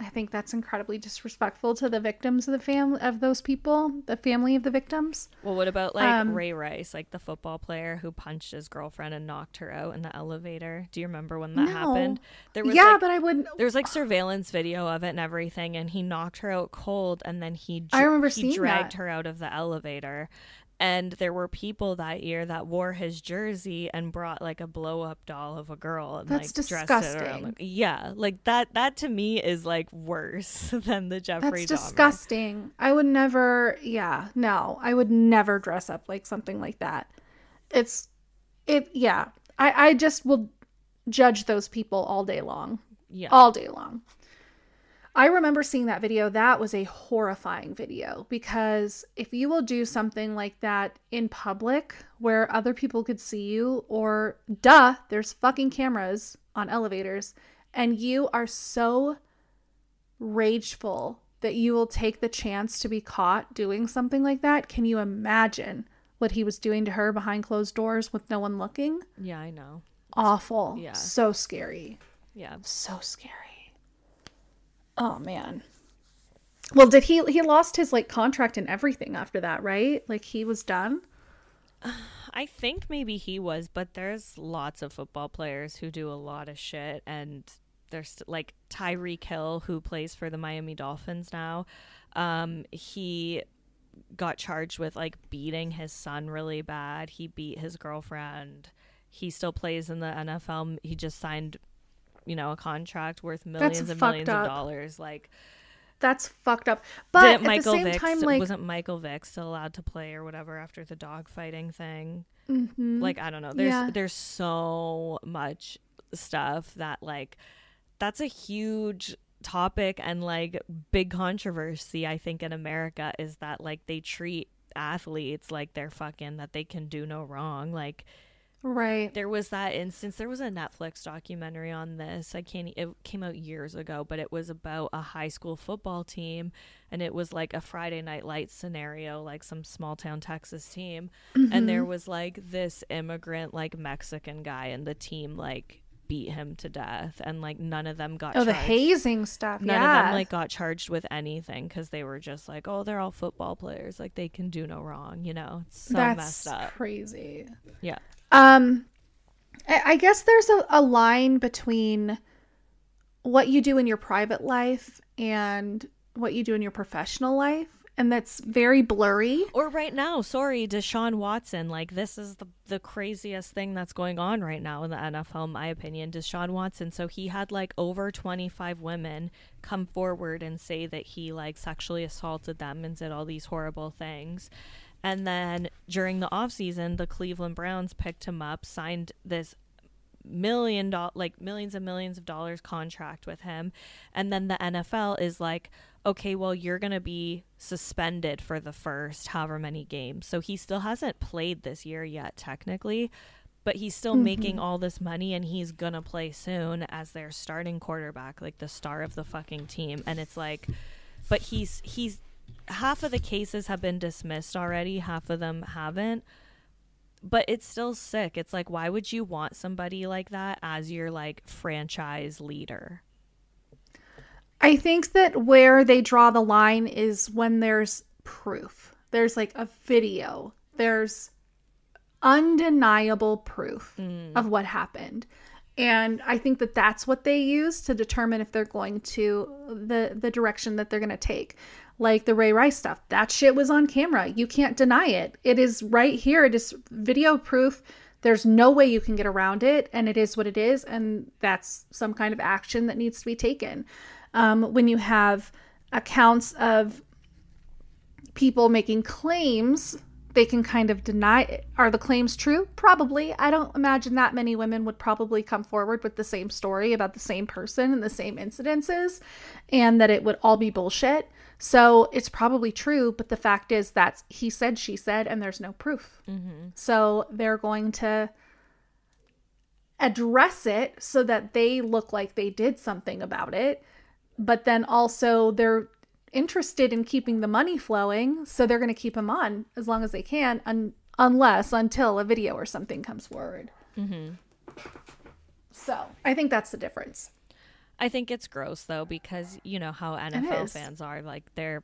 I think that's incredibly disrespectful to the victims of the family of those people, the family of the victims. Well, what about like um, Ray Rice, like the football player who punched his girlfriend and knocked her out in the elevator? Do you remember when that no. happened? There was yeah, like, but I wouldn't. There was like surveillance video of it and everything, and he knocked her out cold, and then he I remember he seeing dragged that. her out of the elevator, and there were people that year that wore his jersey and brought like a blow up doll of a girl and That's like disgusting. dressed it around. Like, yeah, like that. That to me is like worse <laughs> than the Jeffrey. That's Dahmer. disgusting. I would never. Yeah, no, I would never dress up like something like that. It's, it. Yeah, I. I just will judge those people all day long. Yeah, all day long. I remember seeing that video. That was a horrifying video because if you will do something like that in public where other people could see you, or duh, there's fucking cameras on elevators, and you are so rageful that you will take the chance to be caught doing something like that, can you imagine what he was doing to her behind closed doors with no one looking? Yeah, I know. Awful. Yeah. So scary. Yeah. So scary. Oh man. Well, did he he lost his like contract and everything after that, right? Like he was done? I think maybe he was, but there's lots of football players who do a lot of shit and there's like Tyreek Hill who plays for the Miami Dolphins now. Um he got charged with like beating his son really bad. He beat his girlfriend. He still plays in the NFL. He just signed you know a contract worth millions That's and millions up. of dollars like that's fucked up but at michael the same vick time like wasn't michael vick still allowed to play or whatever after the dog fighting thing mm-hmm. like i don't know there's Yeah. there's so much stuff that like that's a huge topic and like big controversy i think in america is that like they treat athletes like they're fucking that they can do no wrong like right there was that instance there was a netflix documentary on this i can't it came out years ago but it was about a high school football team and it was like a friday night lights scenario like some small town texas team and there Mm-hmm. was like this immigrant like mexican guy and the team like beat him to death and like none of them got oh the hazing stuff None yeah of them like got charged with anything because they were just like, oh, they're all football players, like they can do no wrong, you know. It's so that's messed up. crazy Yeah, um I, guess there's a, a line between what you do in your private life and what you do in your professional life and that's very blurry Or right now, sorry, Deshaun Watson. Like this is the the craziest thing that's going on right now in the NFL, in my opinion. Deshaun Watson. So he had like over twenty five women come forward and say that he like sexually assaulted them and did all these horrible things. And then during the offseason, the Cleveland Browns picked him up, signed this million dollar like millions and millions of dollars contract with him. And then the NFL is like okay well you're going to be suspended for the first however many games. So he still hasn't played this year yet technically but he's still mm-hmm. making all this money and he's going to play soon as their starting quarterback like the star of the fucking team. And it's like but he's he's half of the cases have been dismissed already half of them haven't but it's still sick. It's like, why would you want somebody like that as your like franchise leader? I think that where they draw the line is when there's proof. There's like a video. There's undeniable proof mm. of what happened. And I think that that's what they use to determine if they're going to the the direction that they're going to take like the Ray Rice stuff. That shit was on camera. You can't deny it. It is right here. It is video proof. There's no way you can get around it, and it is what it is, and that's some kind of action that needs to be taken. Um, when you have accounts of people making claims, they can kind of deny it. Are the claims true? Probably. I don't imagine that many women would probably come forward with the same story about the same person and the same incidences, and that it would all be bullshit. So it's probably true, but the fact is that he said, she said, and there's no proof. Mm-hmm. So they're going to address it so that they look like they did something about it, but then also they're interested in keeping the money flowing, so they're going to keep him on as long as they can, un- unless until a video or something comes forward. Mm-hmm. So I think that's the difference. I think it's gross though because you know how NFL fans are like they're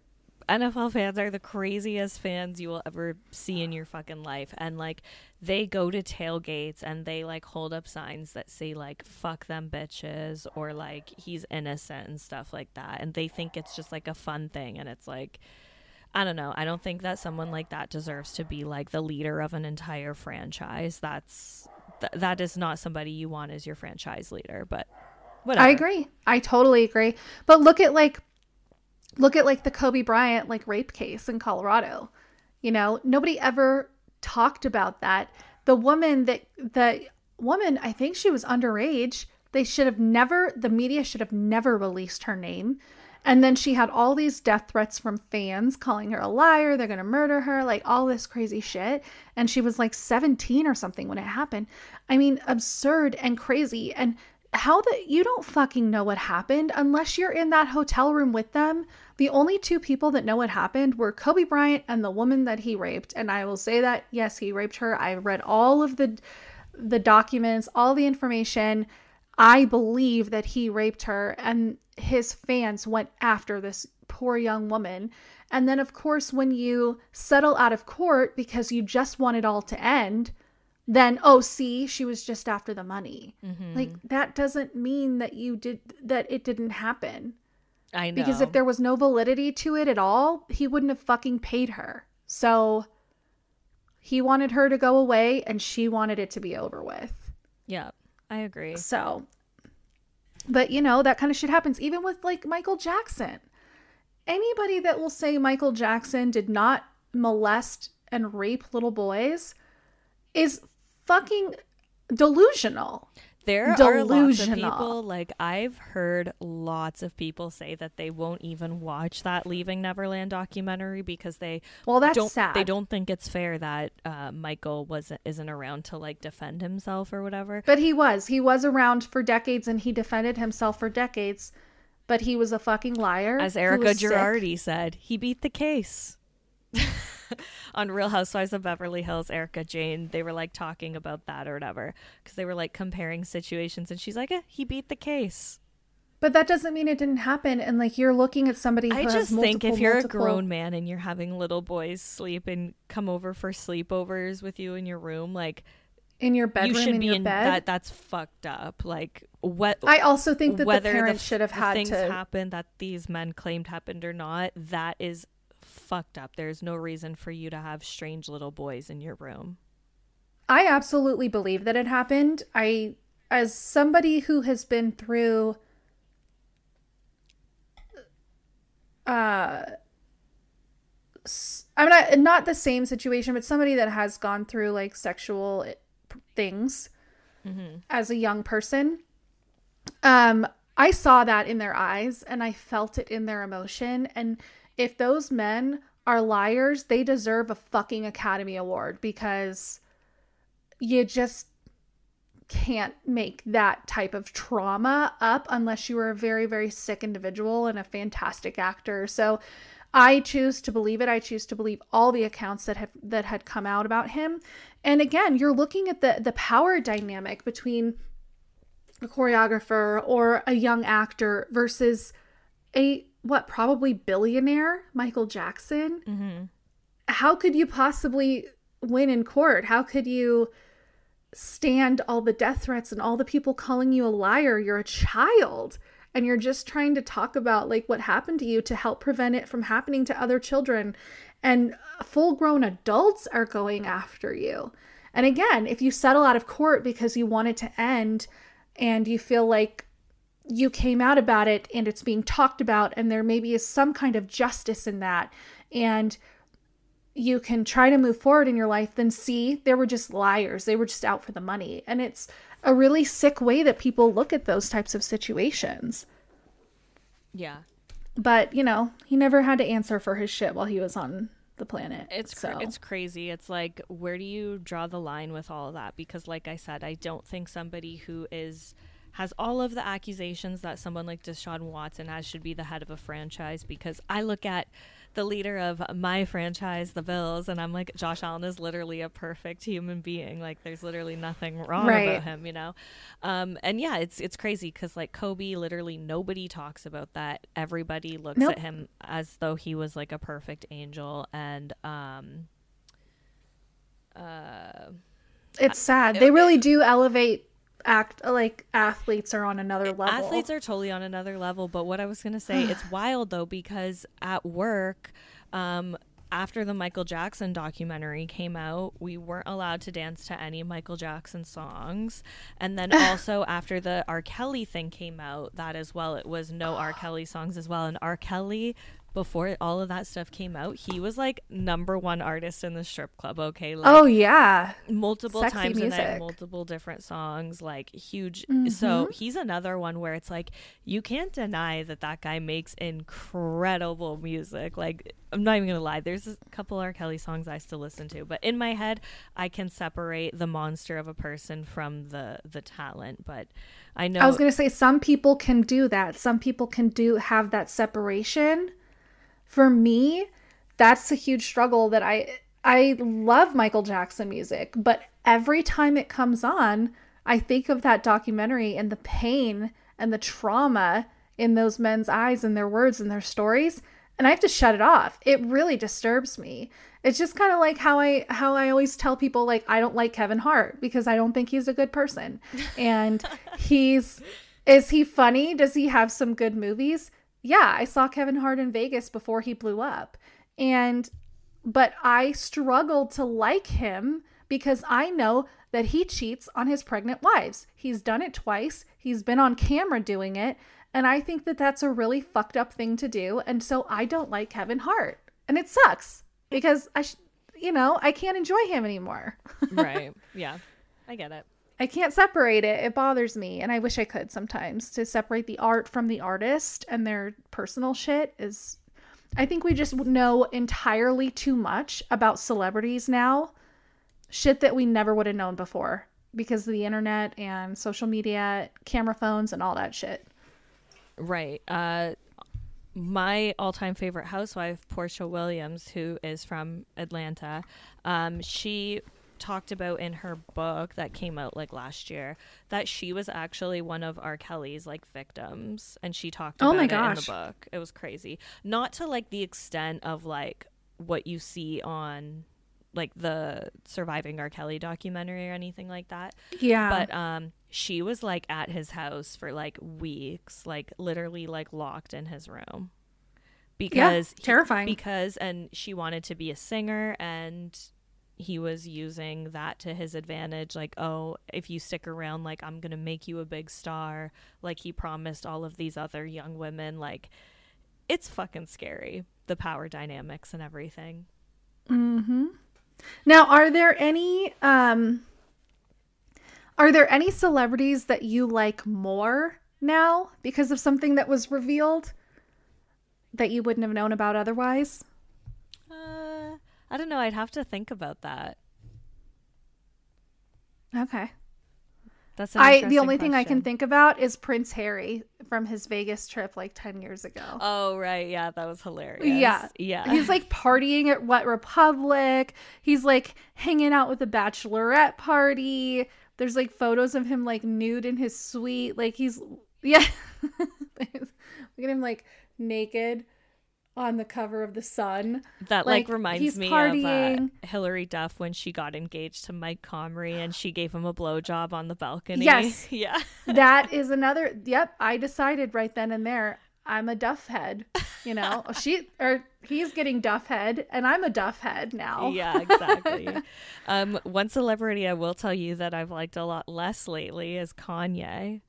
NFL fans are the craziest fans you will ever see in your fucking life and like they go to tailgates and they like hold up signs that say like fuck them bitches or like he's innocent and stuff like that and they think it's just like a fun thing and it's like I don't know. I don't think that someone like that deserves to be like the leader of an entire franchise. That's th- that is not somebody you want as your franchise leader, but Whatever. I agree. I totally agree. But look at like look at like the Kobe Bryant like rape case in Colorado. You know, nobody ever talked about that. The woman that the woman, I think she was underage. They should have never the media should have never released her name. And then she had all these death threats from fans calling her a liar, they're going to murder her, like all this crazy shit. And she was like 17 or something when it happened. I mean, absurd and crazy. And how that you don't fucking know what happened unless you're in that hotel room with them. The only two people that know what happened were Kobe Bryant and the woman that he raped. And I will say that yes, he raped her. I read all of the the documents, all the information. I believe that he raped her and his fans went after this poor young woman. And then of course when you settle out of court because you just want it all to end, then oh see she was just after the money. Mm-hmm. like that doesn't mean that you did that it didn't happen. I know because if there was no validity to it at all he wouldn't have fucking paid her. So he wanted her to go away and she wanted it to be over with. Yeah i agree. So but you know that kind of shit happens. Even with like michael jackson. Anybody that will say michael jackson did not molest and rape little boys is fucking delusional. There delusional. are lots of people like I've heard lots of people say that they won't even watch that Leaving Neverland documentary because they well that's don't, sad. They don't think it's fair that uh, Michael wasn't isn't around to like defend himself or whatever. But he was. He was around for decades and he defended himself for decades. But he was a fucking liar. As Erika Girardi sick. said, he beat the case. <laughs> on Real Housewives of Beverly Hills, Erika Jayne, they were like talking about that or whatever because they were like comparing situations, and she's like, eh, "He beat the case." But that doesn't mean it didn't happen. And like you're looking at somebody. I just multiple, think if you're multiple... a grown man and you're having little boys sleep and come over for sleepovers with you in your room, like in your bedroom, you should in be in bed. That that's fucked up. Like what? I also think that whether the parents the, should have had things to happen that these men claimed happened or not. That is fucked up. There's no reason for you to have strange little boys in your room. I absolutely believe that it happened. I, as somebody who has been through, uh, I'm not not the same situation, but somebody that has gone through like sexual things mm-hmm. as a young person. Um, I saw that in their eyes and I felt it in their emotion. And if those men are liars, they deserve a fucking Academy Award because you just can't make that type of trauma up unless you are a very, very sick individual and a fantastic actor. So I choose to believe it. I choose to believe all the accounts that have that had come out about him. And again, you're looking at the the power dynamic between a choreographer or a young actor versus a what probably billionaire Michael Jackson. Mm-hmm. How could you possibly win in court? How could you stand all the death threats and all the people calling you a liar? You're a child and you're just trying to talk about like what happened to you to help prevent it from happening to other children and full grown adults are going after you. And again, if you settle out of court because you want it to end and you feel like you came out about it and it's being talked about and there maybe is some kind of justice in that. And you can try to move forward in your life then see they were just liars. They were just out for the money. And it's a really sick way that people look at those types of situations. Yeah. But you know he never had to answer for his shit while he was on the planet. It's so. it's crazy. It's like where do you draw the line with all of that? Because like i said i don't think somebody who is has all of the accusations that someone like Deshaun Watson has should be the head of a franchise because I look at the leader of my franchise, the Bills, and I'm like, Josh Allen is literally a perfect human being. Like, there's literally nothing wrong right. about him, you know. Um, and yeah, it's it's crazy because like Kobe, literally nobody talks about that. Everybody looks nope. at him as though he was like a perfect angel, and um, uh, it's sad. They really do elevate act like athletes are on another level. Athletes are totally on another level, but what I was going to say, it's <sighs> wild though because at work um after the Michael Jackson documentary came out, we weren't allowed to dance to any Michael Jackson songs. And then <laughs> also after the R. Kelly thing came out, that as well, it was no R. <gasps> Kelly songs as well. And R. Kelly before all of that stuff came out, he was like number one artist in the strip club. Okay, like, oh yeah, multiple Sexy times music. a night, multiple different songs, like huge. Mm-hmm. So he's another one where it's like you can't deny that that guy makes incredible music. Like I'm not even gonna lie, there's a couple R. Kelly songs I still listen to, but in my head, I can separate the monster of a person from the the talent. But I know I was gonna say some people can do that. Some people can do have that separation for me, that's a huge struggle that I I love Michael Jackson music, but every time it comes on, I think of that documentary and the pain and the trauma in those men's eyes and their words and their stories, and I have to shut it off. It really disturbs me. It's just kind of like how I how I always tell people like I don't like Kevin Hart because I don't think he's a good person. And <laughs> he's is he funny? Does he have some good movies? Yeah, I saw Kevin Hart in Vegas before he blew up. And but I struggled to like him because I know that he cheats on his pregnant wives. He's done it twice. He's been on camera doing it, and I think that that's a really fucked up thing to do. And so I don't like Kevin Hart. And it sucks because I sh- you know, I can't enjoy him anymore. <laughs> right. Yeah. I get it. I can't separate it. It bothers me. And I wish I could sometimes to separate the art from the artist and their personal shit is I think we just know entirely too much about celebrities now. Shit that we never would have known before because of the internet and social media, camera phones and all that shit. Right. Uh my all-time favorite housewife, Porsha Williams, who is from Atlanta, um, she talked about in her book that came out like last year that she was actually one of R. Kelly's like victims, and she talked about oh my gosh. it in the book. It was crazy, not to like the extent of like what you see on like the surviving R. Kelly documentary or anything like that. Yeah. But um she was like at his house for like weeks, like literally like locked in his room. Because yeah, terrifying. He, because and she wanted to be a singer and he was using that to his advantage like oh if you stick around like i'm gonna make you a big star like he promised all of these other young women like it's fucking scary the power dynamics and everything Hmm. Now, are there any um are there any celebrities that you like more now because of something that was revealed that you wouldn't have known about otherwise? Uh, I don't know. I'd have to think about that. Okay. That's I the only thing I can think about is Prince Harry from his Vegas trip like 10 years ago. Oh right, yeah, that was hilarious. Yeah. yeah. He's like partying at Wet Republic. He's like hanging out with a bachelorette party. There's like photos of him like nude in his suite. Like he's yeah. <laughs> Look at him like naked on the cover of the Sun. That like, Like, reminds me partying. of uh, Hilary Duff when she got engaged to Mike Comrie and she gave him a blowjob on the balcony. Yes. <laughs> yeah. That is another yep, I decided right then and there I'm a duff head, you know. <laughs> she or he's getting duff head and I'm a duff head now. Yeah, <laughs> exactly. um, one celebrity I will tell you that I've liked a lot less lately is Kanye.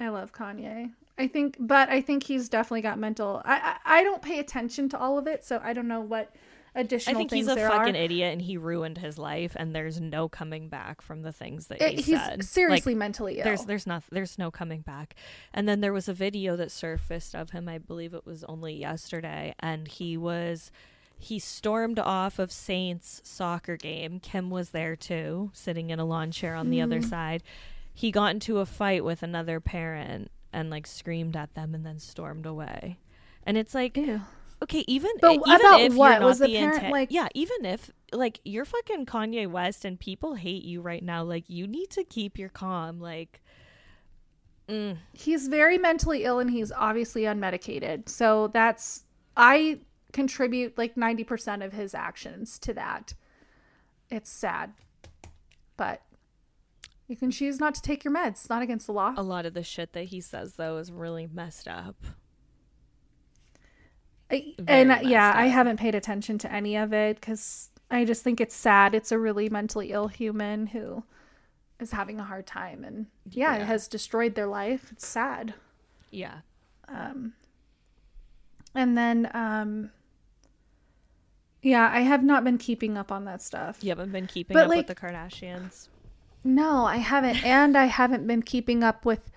I love Kanye. I think, but I think he's definitely got mental. I I, I don't pay attention to all of it, so I don't know what additional. I think he's a fucking are. idiot and he ruined his life and there's no coming back from the things that It- he he's said. Like, seriously mentally ill. there's there's not there's no coming back and then there was a video that surfaced of him i believe it was only yesterday and he was he stormed off of Saint's soccer game kim was there too sitting in a lawn chair on the other Mm. side he got into a fight with another parent and like screamed at them and then stormed away and it's like Ew. okay even But even about if what? Was the the parent, intent- like- yeah even if like you're fucking kanye west and people hate you right now like you need to keep your calm like mm, He's very mentally ill and he's obviously unmedicated. So that's I contribute like 90% of his actions to that. It's sad. But you can choose not to take your meds. It's not against the law. a lot of the shit that he says though is really messed up. I- and uh, yeah, messed I haven't paid attention to any of it because I just think it's sad. It's a really mentally ill human who is having a hard time, and yeah, Yeah. it has destroyed their life. It's sad. Yeah. Um. And then, um, yeah, I have not been keeping up on that stuff. You haven't been keeping But, up like- with the Kardashians. No, I haven't, and I haven't been keeping up with.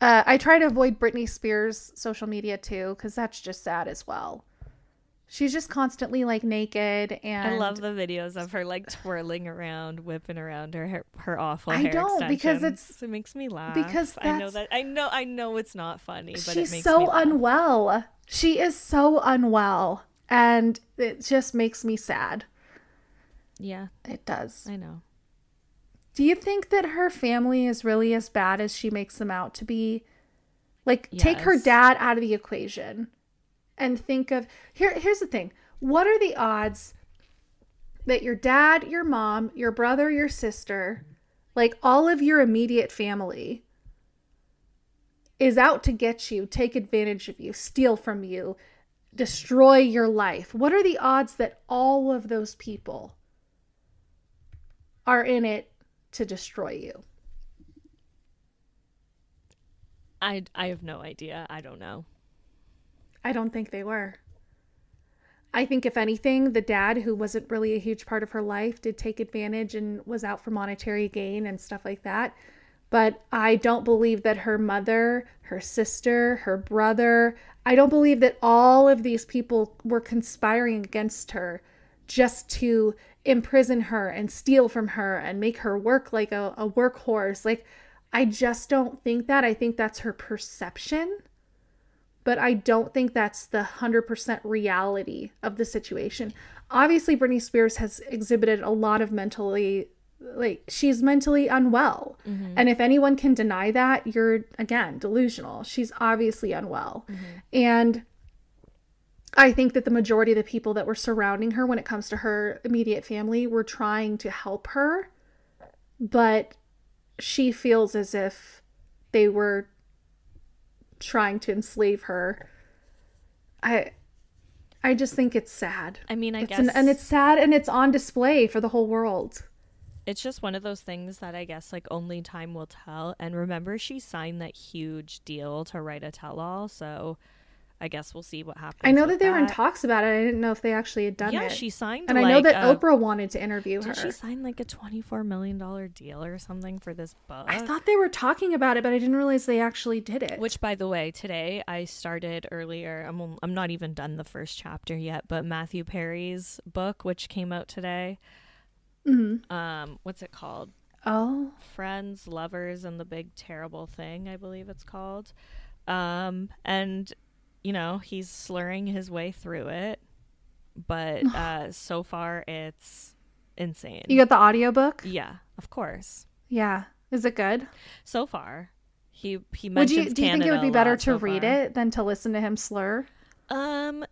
Uh, I try to avoid Britney Spears' social media too, because that's just sad as well. She's just constantly like naked, and I love the videos of her like twirling around, whipping around her her awful I hair don't, because it's- it makes me laugh. because I know that I know I know it's not funny, but it she's so unwell. She is so unwell, and it just makes me sad. Yeah, It does. I know. Do you think that her family is really as bad as she makes them out to be? Like, take her dad out of the equation and think of here. Here's the thing: what are the odds that your dad, your mom, your brother, your sister, like all of your immediate family, is out to get you, take advantage of you, steal from you, destroy your life? What are the odds that all of those people are in it to destroy you? I I have no idea. I don't know. I don't think they were. I think, if anything, the dad, who wasn't really a huge part of her life, did take advantage and was out for monetary gain and stuff like that. But I don't believe that her mother, her sister, her brother, I don't believe that all of these people were conspiring against her just to imprison her and steal from her and make her work like a, a workhorse. Like, I just don't think that. I think that's her perception but I don't think that's the 100% reality of the situation. Obviously, Britney Spears has exhibited a lot of mentally, like, she's mentally unwell. Mm-hmm. And if anyone can deny that, you're, again, delusional. She's obviously unwell. Mm-hmm. And I think that the majority of the people that were surrounding her when it comes to her immediate family were trying to help her, but she feels as if they were trying to enslave her. I I just think it's sad. I mean, I It's guess an, and it's sad and it's on display for the whole world. it's just one of those things that I guess like only time will tell. And remember, she signed that huge deal to write a tell-all, so I guess we'll see what happens. I know that they were in talks about it. I didn't know if they actually had done Yeah, it. Yeah, she signed. and I know that a- Oprah wanted to interview her. Did she sign like a twenty-four million dollar deal or something for this book? I thought they were talking about it, but I didn't realize they actually did it. Which, by the way, today I started earlier. I'm I'm not even done the first chapter yet, but Matthew Perry's book, which came out today. Mhm. Um, what's it called? Oh, Friends, Lovers, and the Big Terrible Thing, I believe it's called. Um, and you know he's slurring his way through it, but <sighs> uh, so far it's insane. you got the audiobook? yeah, of course. Yeah. Is it good? So far, he he Would you do you think it would be better to so read far. it than to listen to him slur? Um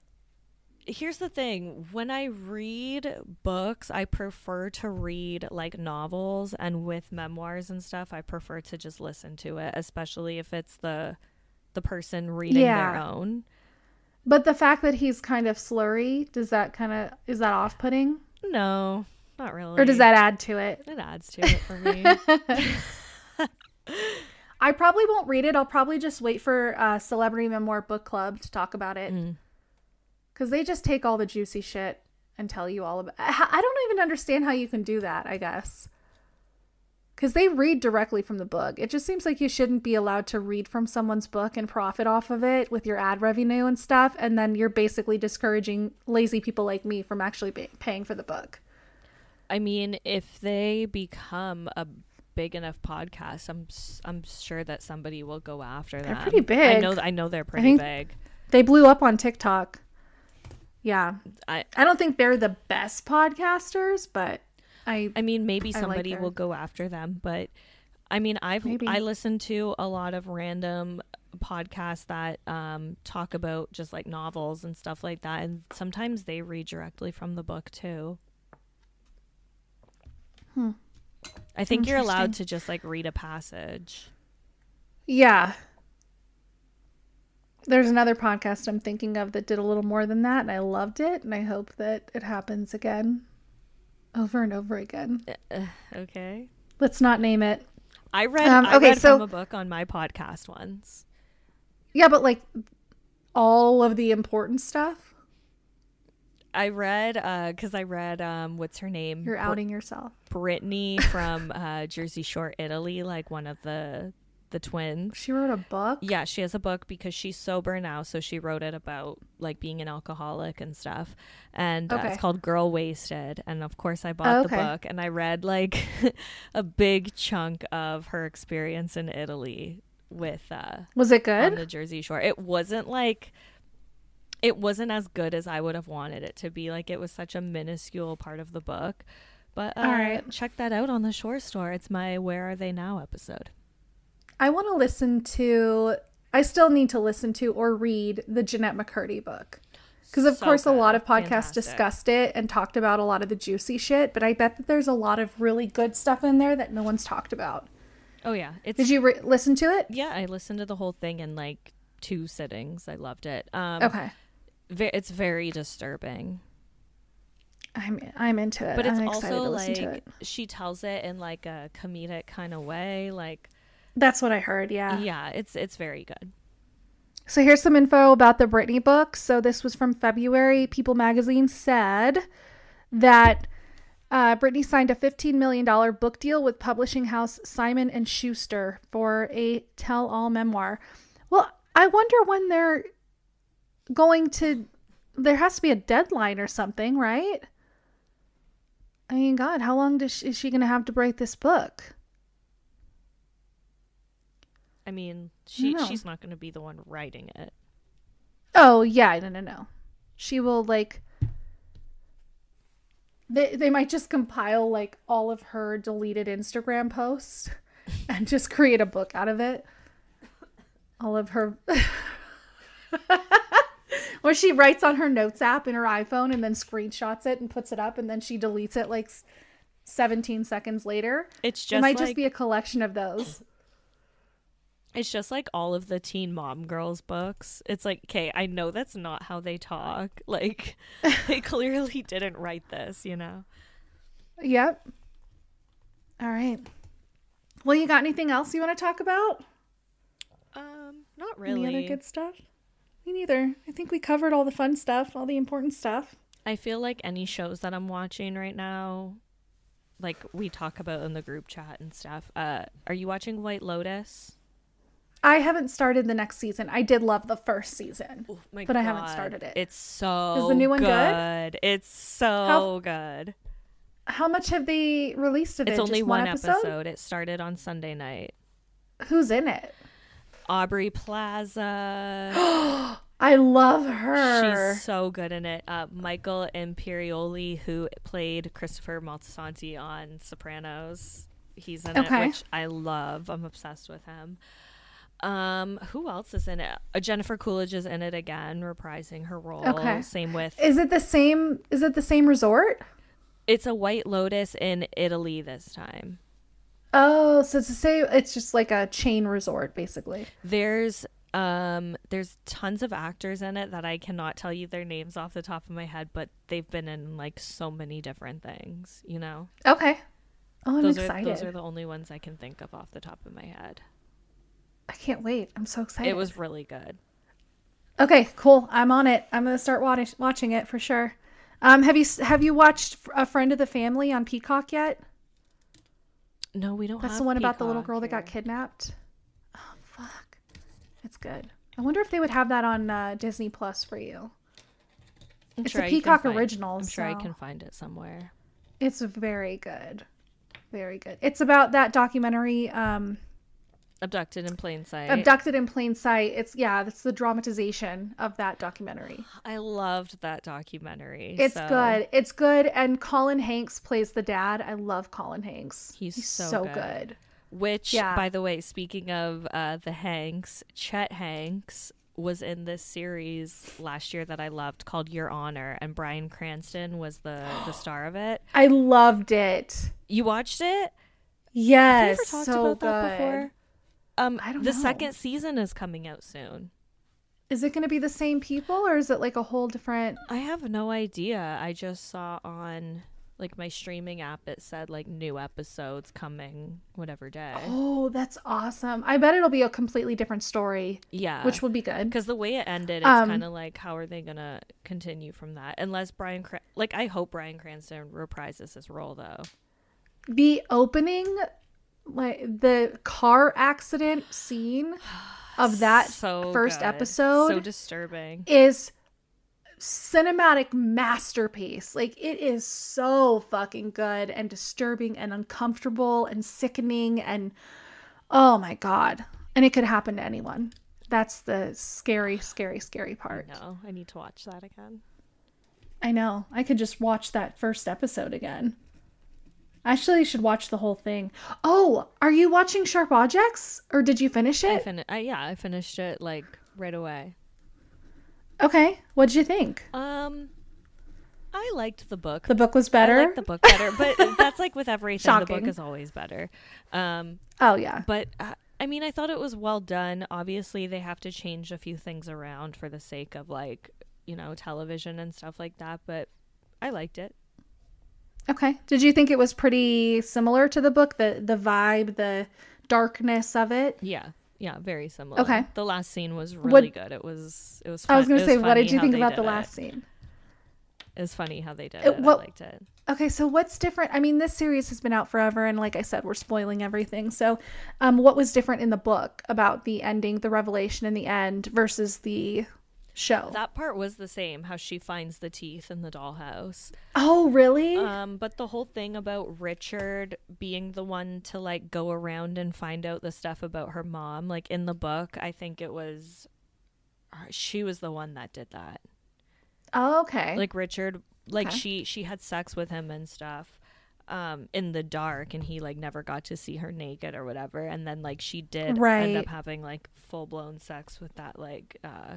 here's the thing, when I read books, I prefer to read like novels and with memoirs and stuff, I prefer to just listen to it, especially if it's the the person reading their own. But the fact that he's kind of slurry, does that kind of is that off-putting? No, not really. Or does that add to it? it adds to it for me? <laughs> I probably won't read it. I'll probably just wait for uh, Celebrity Memoir Book Club to talk about it. Mm. Because they just take all the juicy shit and tell you all about I don't even understand how you can do that, I guess. Because they read directly from the book. It just seems like you shouldn't be allowed to read from someone's book and profit off of it with your ad revenue and stuff. And then you're basically discouraging lazy people like me from actually pay- paying for the book. I mean, if they become a big enough podcast, I'm I'm sure that somebody will go after them. They're pretty big. I know I know they're pretty big. They blew up on TikTok. Yeah. I I don't think they're the best podcasters, but I I mean, maybe I like somebody will go after them, but I mean, I've Maybe. I listen to a lot of random podcasts that um, talk about just like novels and stuff like that, and sometimes they read directly from the book too. Hmm. I think you're allowed to just like read a passage. Yeah. There's another podcast I'm thinking of that did a little more than that, and I loved it, and I hope that it happens again over and over again. Okay. Let's not name it. I read Um, I okay, read so- from a book on my podcast once. Yeah, but like all of the important stuff, I read because I read um what's her name? you're Br- outing yourself. Brittany from uh, Jersey Shore, Italy, like one of the the twins. She wrote a book. Yeah, she has a book because she's sober now, so she wrote it about like being an alcoholic and stuff. And uh, Okay. it's called Girl Wasted. And of course, I bought Oh, the book and I read like <laughs> a big chunk of her experience in Italy with uh, Was it on good? the Jersey Shore. It wasn't like it wasn't as good as I would have wanted it to be. Like it was such a minuscule part of the book. But uh, All right. check that out on the Shore Store. It's my Where Are They Now episode. I want to listen to. I still need to listen to or read the Jennette McCurdy book. Because of So course, a lot of podcasts Fantastic. discussed it and talked about a lot of the juicy shit. But I bet that there's a lot of really good stuff in there that no one's talked about. Oh yeah, it's Did you re- listen to it? yeah. I listened to the whole thing in like two sittings. I loved it. Um, Okay, ve- it's very disturbing, I'm I'm into it. but it's I'm excited also to listen to like it. she tells it in like a comedic kind of way. Like That's what I heard. Yeah. yeah, it's it's very good. So here's some info about the Britney book. So this was from February. People magazine said that uh, Britney signed a $15 million book deal with publishing house Simon and Schuster for a tell-all memoir. Well, I wonder when they're going to. There has to be a deadline or something, right? I mean, God, how long does she, is she going to have to write this book? I mean, she know. she's not going to be the one writing it. Oh yeah, no, no, no. She will like. They they might just compile like all of her deleted Instagram posts, <laughs> and just create a book out of it. All of her. <laughs> Or she writes on her notes app in her iPhone and then screenshots it and puts it up, and then she deletes it like 17 seconds later. It's it just might like just be a collection of those. It's just like all of the Teen Mom Girls books. It's like, okay, I know that's not how they talk. <laughs> Like <laughs> they clearly didn't write this, you know. Yep. All right. Well, you got anything else you want to talk about? Um, not really. Any other good stuff? Me neither. I think we covered all the fun stuff, all the important stuff. I feel like any shows that I'm watching right now, like we talk about in the group chat and stuff. Uh, are you watching White Lotus? I haven't started the next season. I did love the first season, Oh my but I haven't started it. It's so Is the new one good? good? It's so How- good. How much have they released of It's it? It's only Just one episode? It started on Sunday night. Who's in it? Aubrey Plaza. <gasps> I love her. She's so good in it. Uh, Michael Imperioli, who played Christopher Moltisanti on Sopranos, he's in Okay. it, which I love. I'm obsessed with him. Um, who else is in it? Uh, Jennifer Coolidge is in it again, reprising her role. Okay. Same with Is it the same? Is it the same resort? it's a White Lotus in Italy this time. Oh, so it's the same. It's just like a chain resort, basically. There's um there's tons of actors in it that I cannot tell you their names off the top of my head, but they've been in like so many different things, you know. Okay. Oh, I'm those excited. are those are the only ones I can think of off the top of my head. I can't wait. I'm so excited. It was really good. Okay, cool. I'm on it. I'm gonna start watch- watching it for sure. Um, have you have you watched A Friend of the Family on Peacock yet? No, we don't That's the one about the little girl that got kidnapped. Oh fuck, it's good. I wonder if they would have that on uh, Disney Plus for you. I'm It's sure a Peacock find- original, I'm sure I can find it somewhere. It's very good, very good. It's about that documentary, um, Abducted in plain sight. "Abducted in Plain Sight." It's yeah, that's the dramatization of that documentary. I loved that documentary. It's so- good. It's good, and Colin Hanks plays the dad. I love Colin Hanks. He's so good. good. Which, Yeah. by the way, speaking of uh, the Hanks, Chet Hanks was in this series last year that I loved called Your Honor, and Bryan Cranston was the the <gasps> star of it. I loved it. You watched it? Yes, Have we ever talked so good. Um, I don't the know. second season is coming out soon. Is it going to be the same people, or is it like a whole different? I have no idea. I just saw on like my streaming app it said like new episodes coming whatever day. Oh, that's awesome! I bet it'll be a completely different story, yeah. which will be good. because the way it ended, it's Um, kind of like how are they gonna continue from that? Unless Bryan, Cran- like I hope Bryan Cranston reprises his role though. The opening, like the car accident scene of <sighs> that so first good. episode so disturbing. is cinematic masterpiece. Like it is so fucking good and disturbing and uncomfortable and sickening and oh my god. And it could happen to anyone. That's the scary, scary, scary part. No, I need to watch that again. I know. I could just watch that first episode again. I actually should watch the whole thing. Oh, are you watching Sharp Objects or did you finish it? I it? fin- I, yeah, I finished it like right away. okay. What did you think? Um, I liked the book. The book was better? I like the book better, but <laughs> that's like with everything. The book is always better. Um, oh yeah. but uh, I mean, I thought it was well done. Obviously, they have to change a few things around for the sake of like you know television and stuff like that. But I liked it. Okay. Did you think it was pretty similar to the book? The the vibe, the darkness of it? Yeah, yeah, very similar. Okay. The last scene was really good. It was. It was. Fun. I was going to say, what did you think about the it. last scene? It was funny how they did It- it. well- I liked it. Okay, so what's different? I mean, this series has been out forever, and like I said, we're spoiling everything. So, um, what was different in the book about the ending, the revelation in the end, versus the show? That part was the same. How she finds the teeth in the dollhouse. oh, really? Um, but the whole thing about Richard being the one to like go around and find out the stuff about her mom, like in the book, I think it was uh, she was the one that did that. oh, okay. Like Richard, like Okay. she she had sex with him and stuff um in the dark and he like never got to see her naked or whatever and then like she did end up having like full-blown sex with that like uh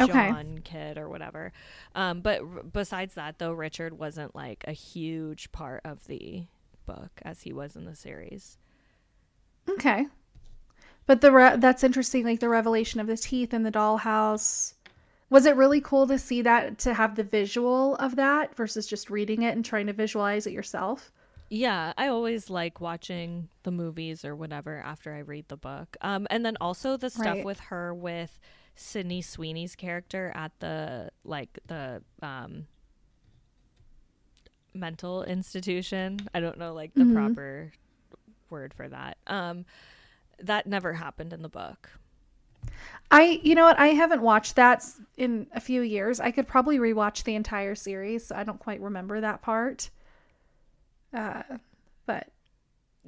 Okay. John kid or whatever. Um, but r- besides that, though, Richard wasn't like a huge part of the book as he was in the series. Okay. But the re- that's interesting like the revelation of the teeth in the dollhouse. Was it really cool to see that to have the visual of that versus just reading it and trying to visualize it yourself? Yeah, I always like watching the movies or whatever after I read the book. Um, and then also the stuff Right. with her with Sydney Sweeney's character at the like the um mental institution. I don't know like the Mhm. proper word for that. Um that never happened in the book. I, you know what? I haven't watched that in a few years. I could probably rewatch the entire series. So I don't quite remember that part. Uh, but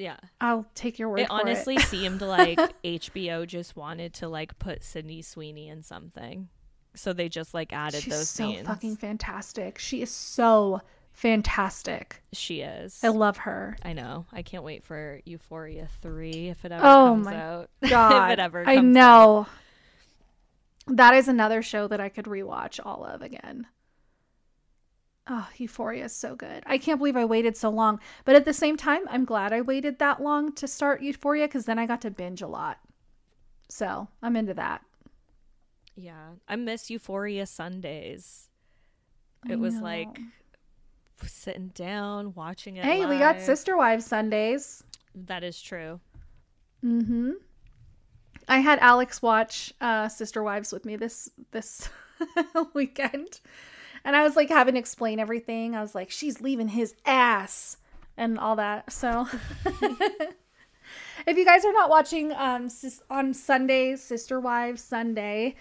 Yeah. I'll take your word It honestly it. <laughs> seemed like HBO just wanted to like put Sydney Sweeney in something. So they just like added She's those so scenes. fucking fantastic. She is so fantastic. she is. I love her. I know. I can't wait for Euphoria 3 if it ever Oh comes my out. <laughs> God, if it ever I comes out. know. That is another show that I could rewatch all of again. Oh, Euphoria is so good. I can't believe I waited so long. But at the same time, I'm glad I waited that long to start Euphoria because then I got to binge a lot. So I'm into that. Yeah. I miss Euphoria Sundays. I It was know. like sitting down, watching it. hey, we got. Sister Wives Sundays. That is true. Mm-hmm. I had Alex watch uh, Sister Wives with me this this <laughs> weekend, and I was like having to explain everything. I was like, "She's leaving his ass," and all that. So, <laughs> if you guys are not watching um sis- on Sunday, Sister Wives Sunday,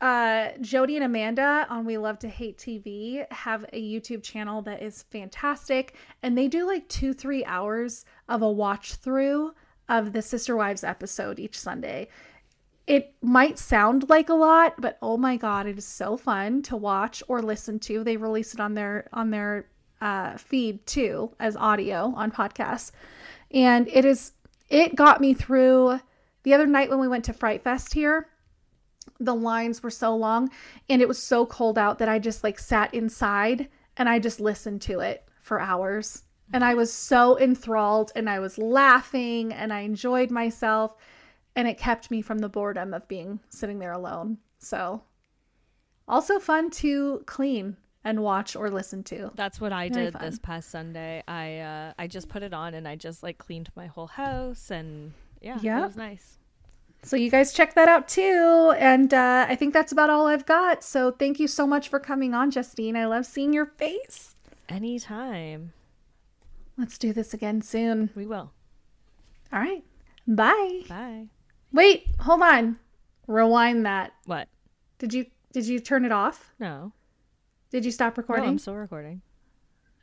uh Jody and Amanda on We Love to Hate TV have a YouTube channel that is fantastic and they do like 2-3 hours of a watch through of the Sister Wives episode each Sunday. It might sound like a lot, but oh my god, it is so fun to watch or listen to. They release it on their on their uh, feed too as audio on podcasts, and it is it got me through the other night when we went to Fright Fest here the lines were so long and it was so cold out that I just like sat inside and I just listened to it for hours. And I was so enthralled and I was laughing and I enjoyed myself and it kept me from the boredom of being sitting there alone. So also fun to clean and watch or listen to. That's what I Very did this past Sunday. I uh I just put it on and I just like cleaned my whole house and yeah, Yeah. it was nice. So you guys check that out too. And uh, I think that's about all I've got. So thank you so much for coming on, Justine. I love seeing your face. Anytime. Let's do this again soon. We will. All right. Bye. Bye. Wait, hold on. Rewind that. What? Did you did you turn it off? No. Did you stop No, recording? I'm still recording.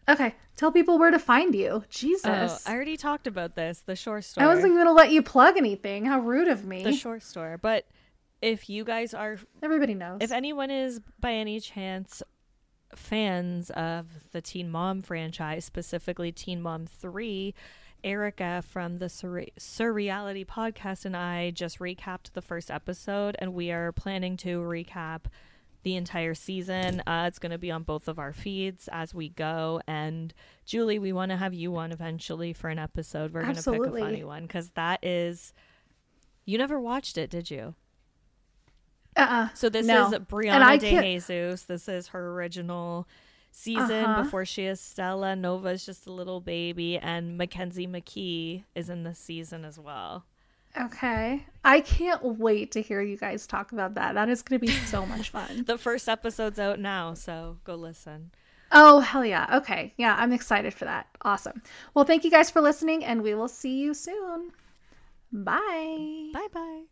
okay. Tell people where to find you. Jesus. Oh, I already talked about this. The Shore Store. I wasn't even gonna let you plug anything. How rude of me. the Shore Store. But if you guys are Everybody knows. if anyone is by any chance fans of the Teen Mom franchise, specifically Teen Mom 3, Erica from the Sur- Surreality podcast and I just recapped the first episode, and we are planning to recap the entire season. Uh, it's going to be on both of our feeds as we go. And Julie, we want to have you on eventually for an episode. We're going to pick a funny one because that is. You never watched it, did you? uh-uh. So this No. is Brianna De can't- Jesus. This is her original season Uh-huh. before she is Stella. Nova is just a little baby, and Mackenzie McKee is in this season as well. Okay. I can't wait to hear you guys talk about that. That is gonna be so much <laughs> fun. The first episode's out now, so go listen. Oh, hell yeah. Okay. Yeah, I'm excited for that. Awesome. Well, thank you guys for listening, and we will see you soon. Bye. Bye bye.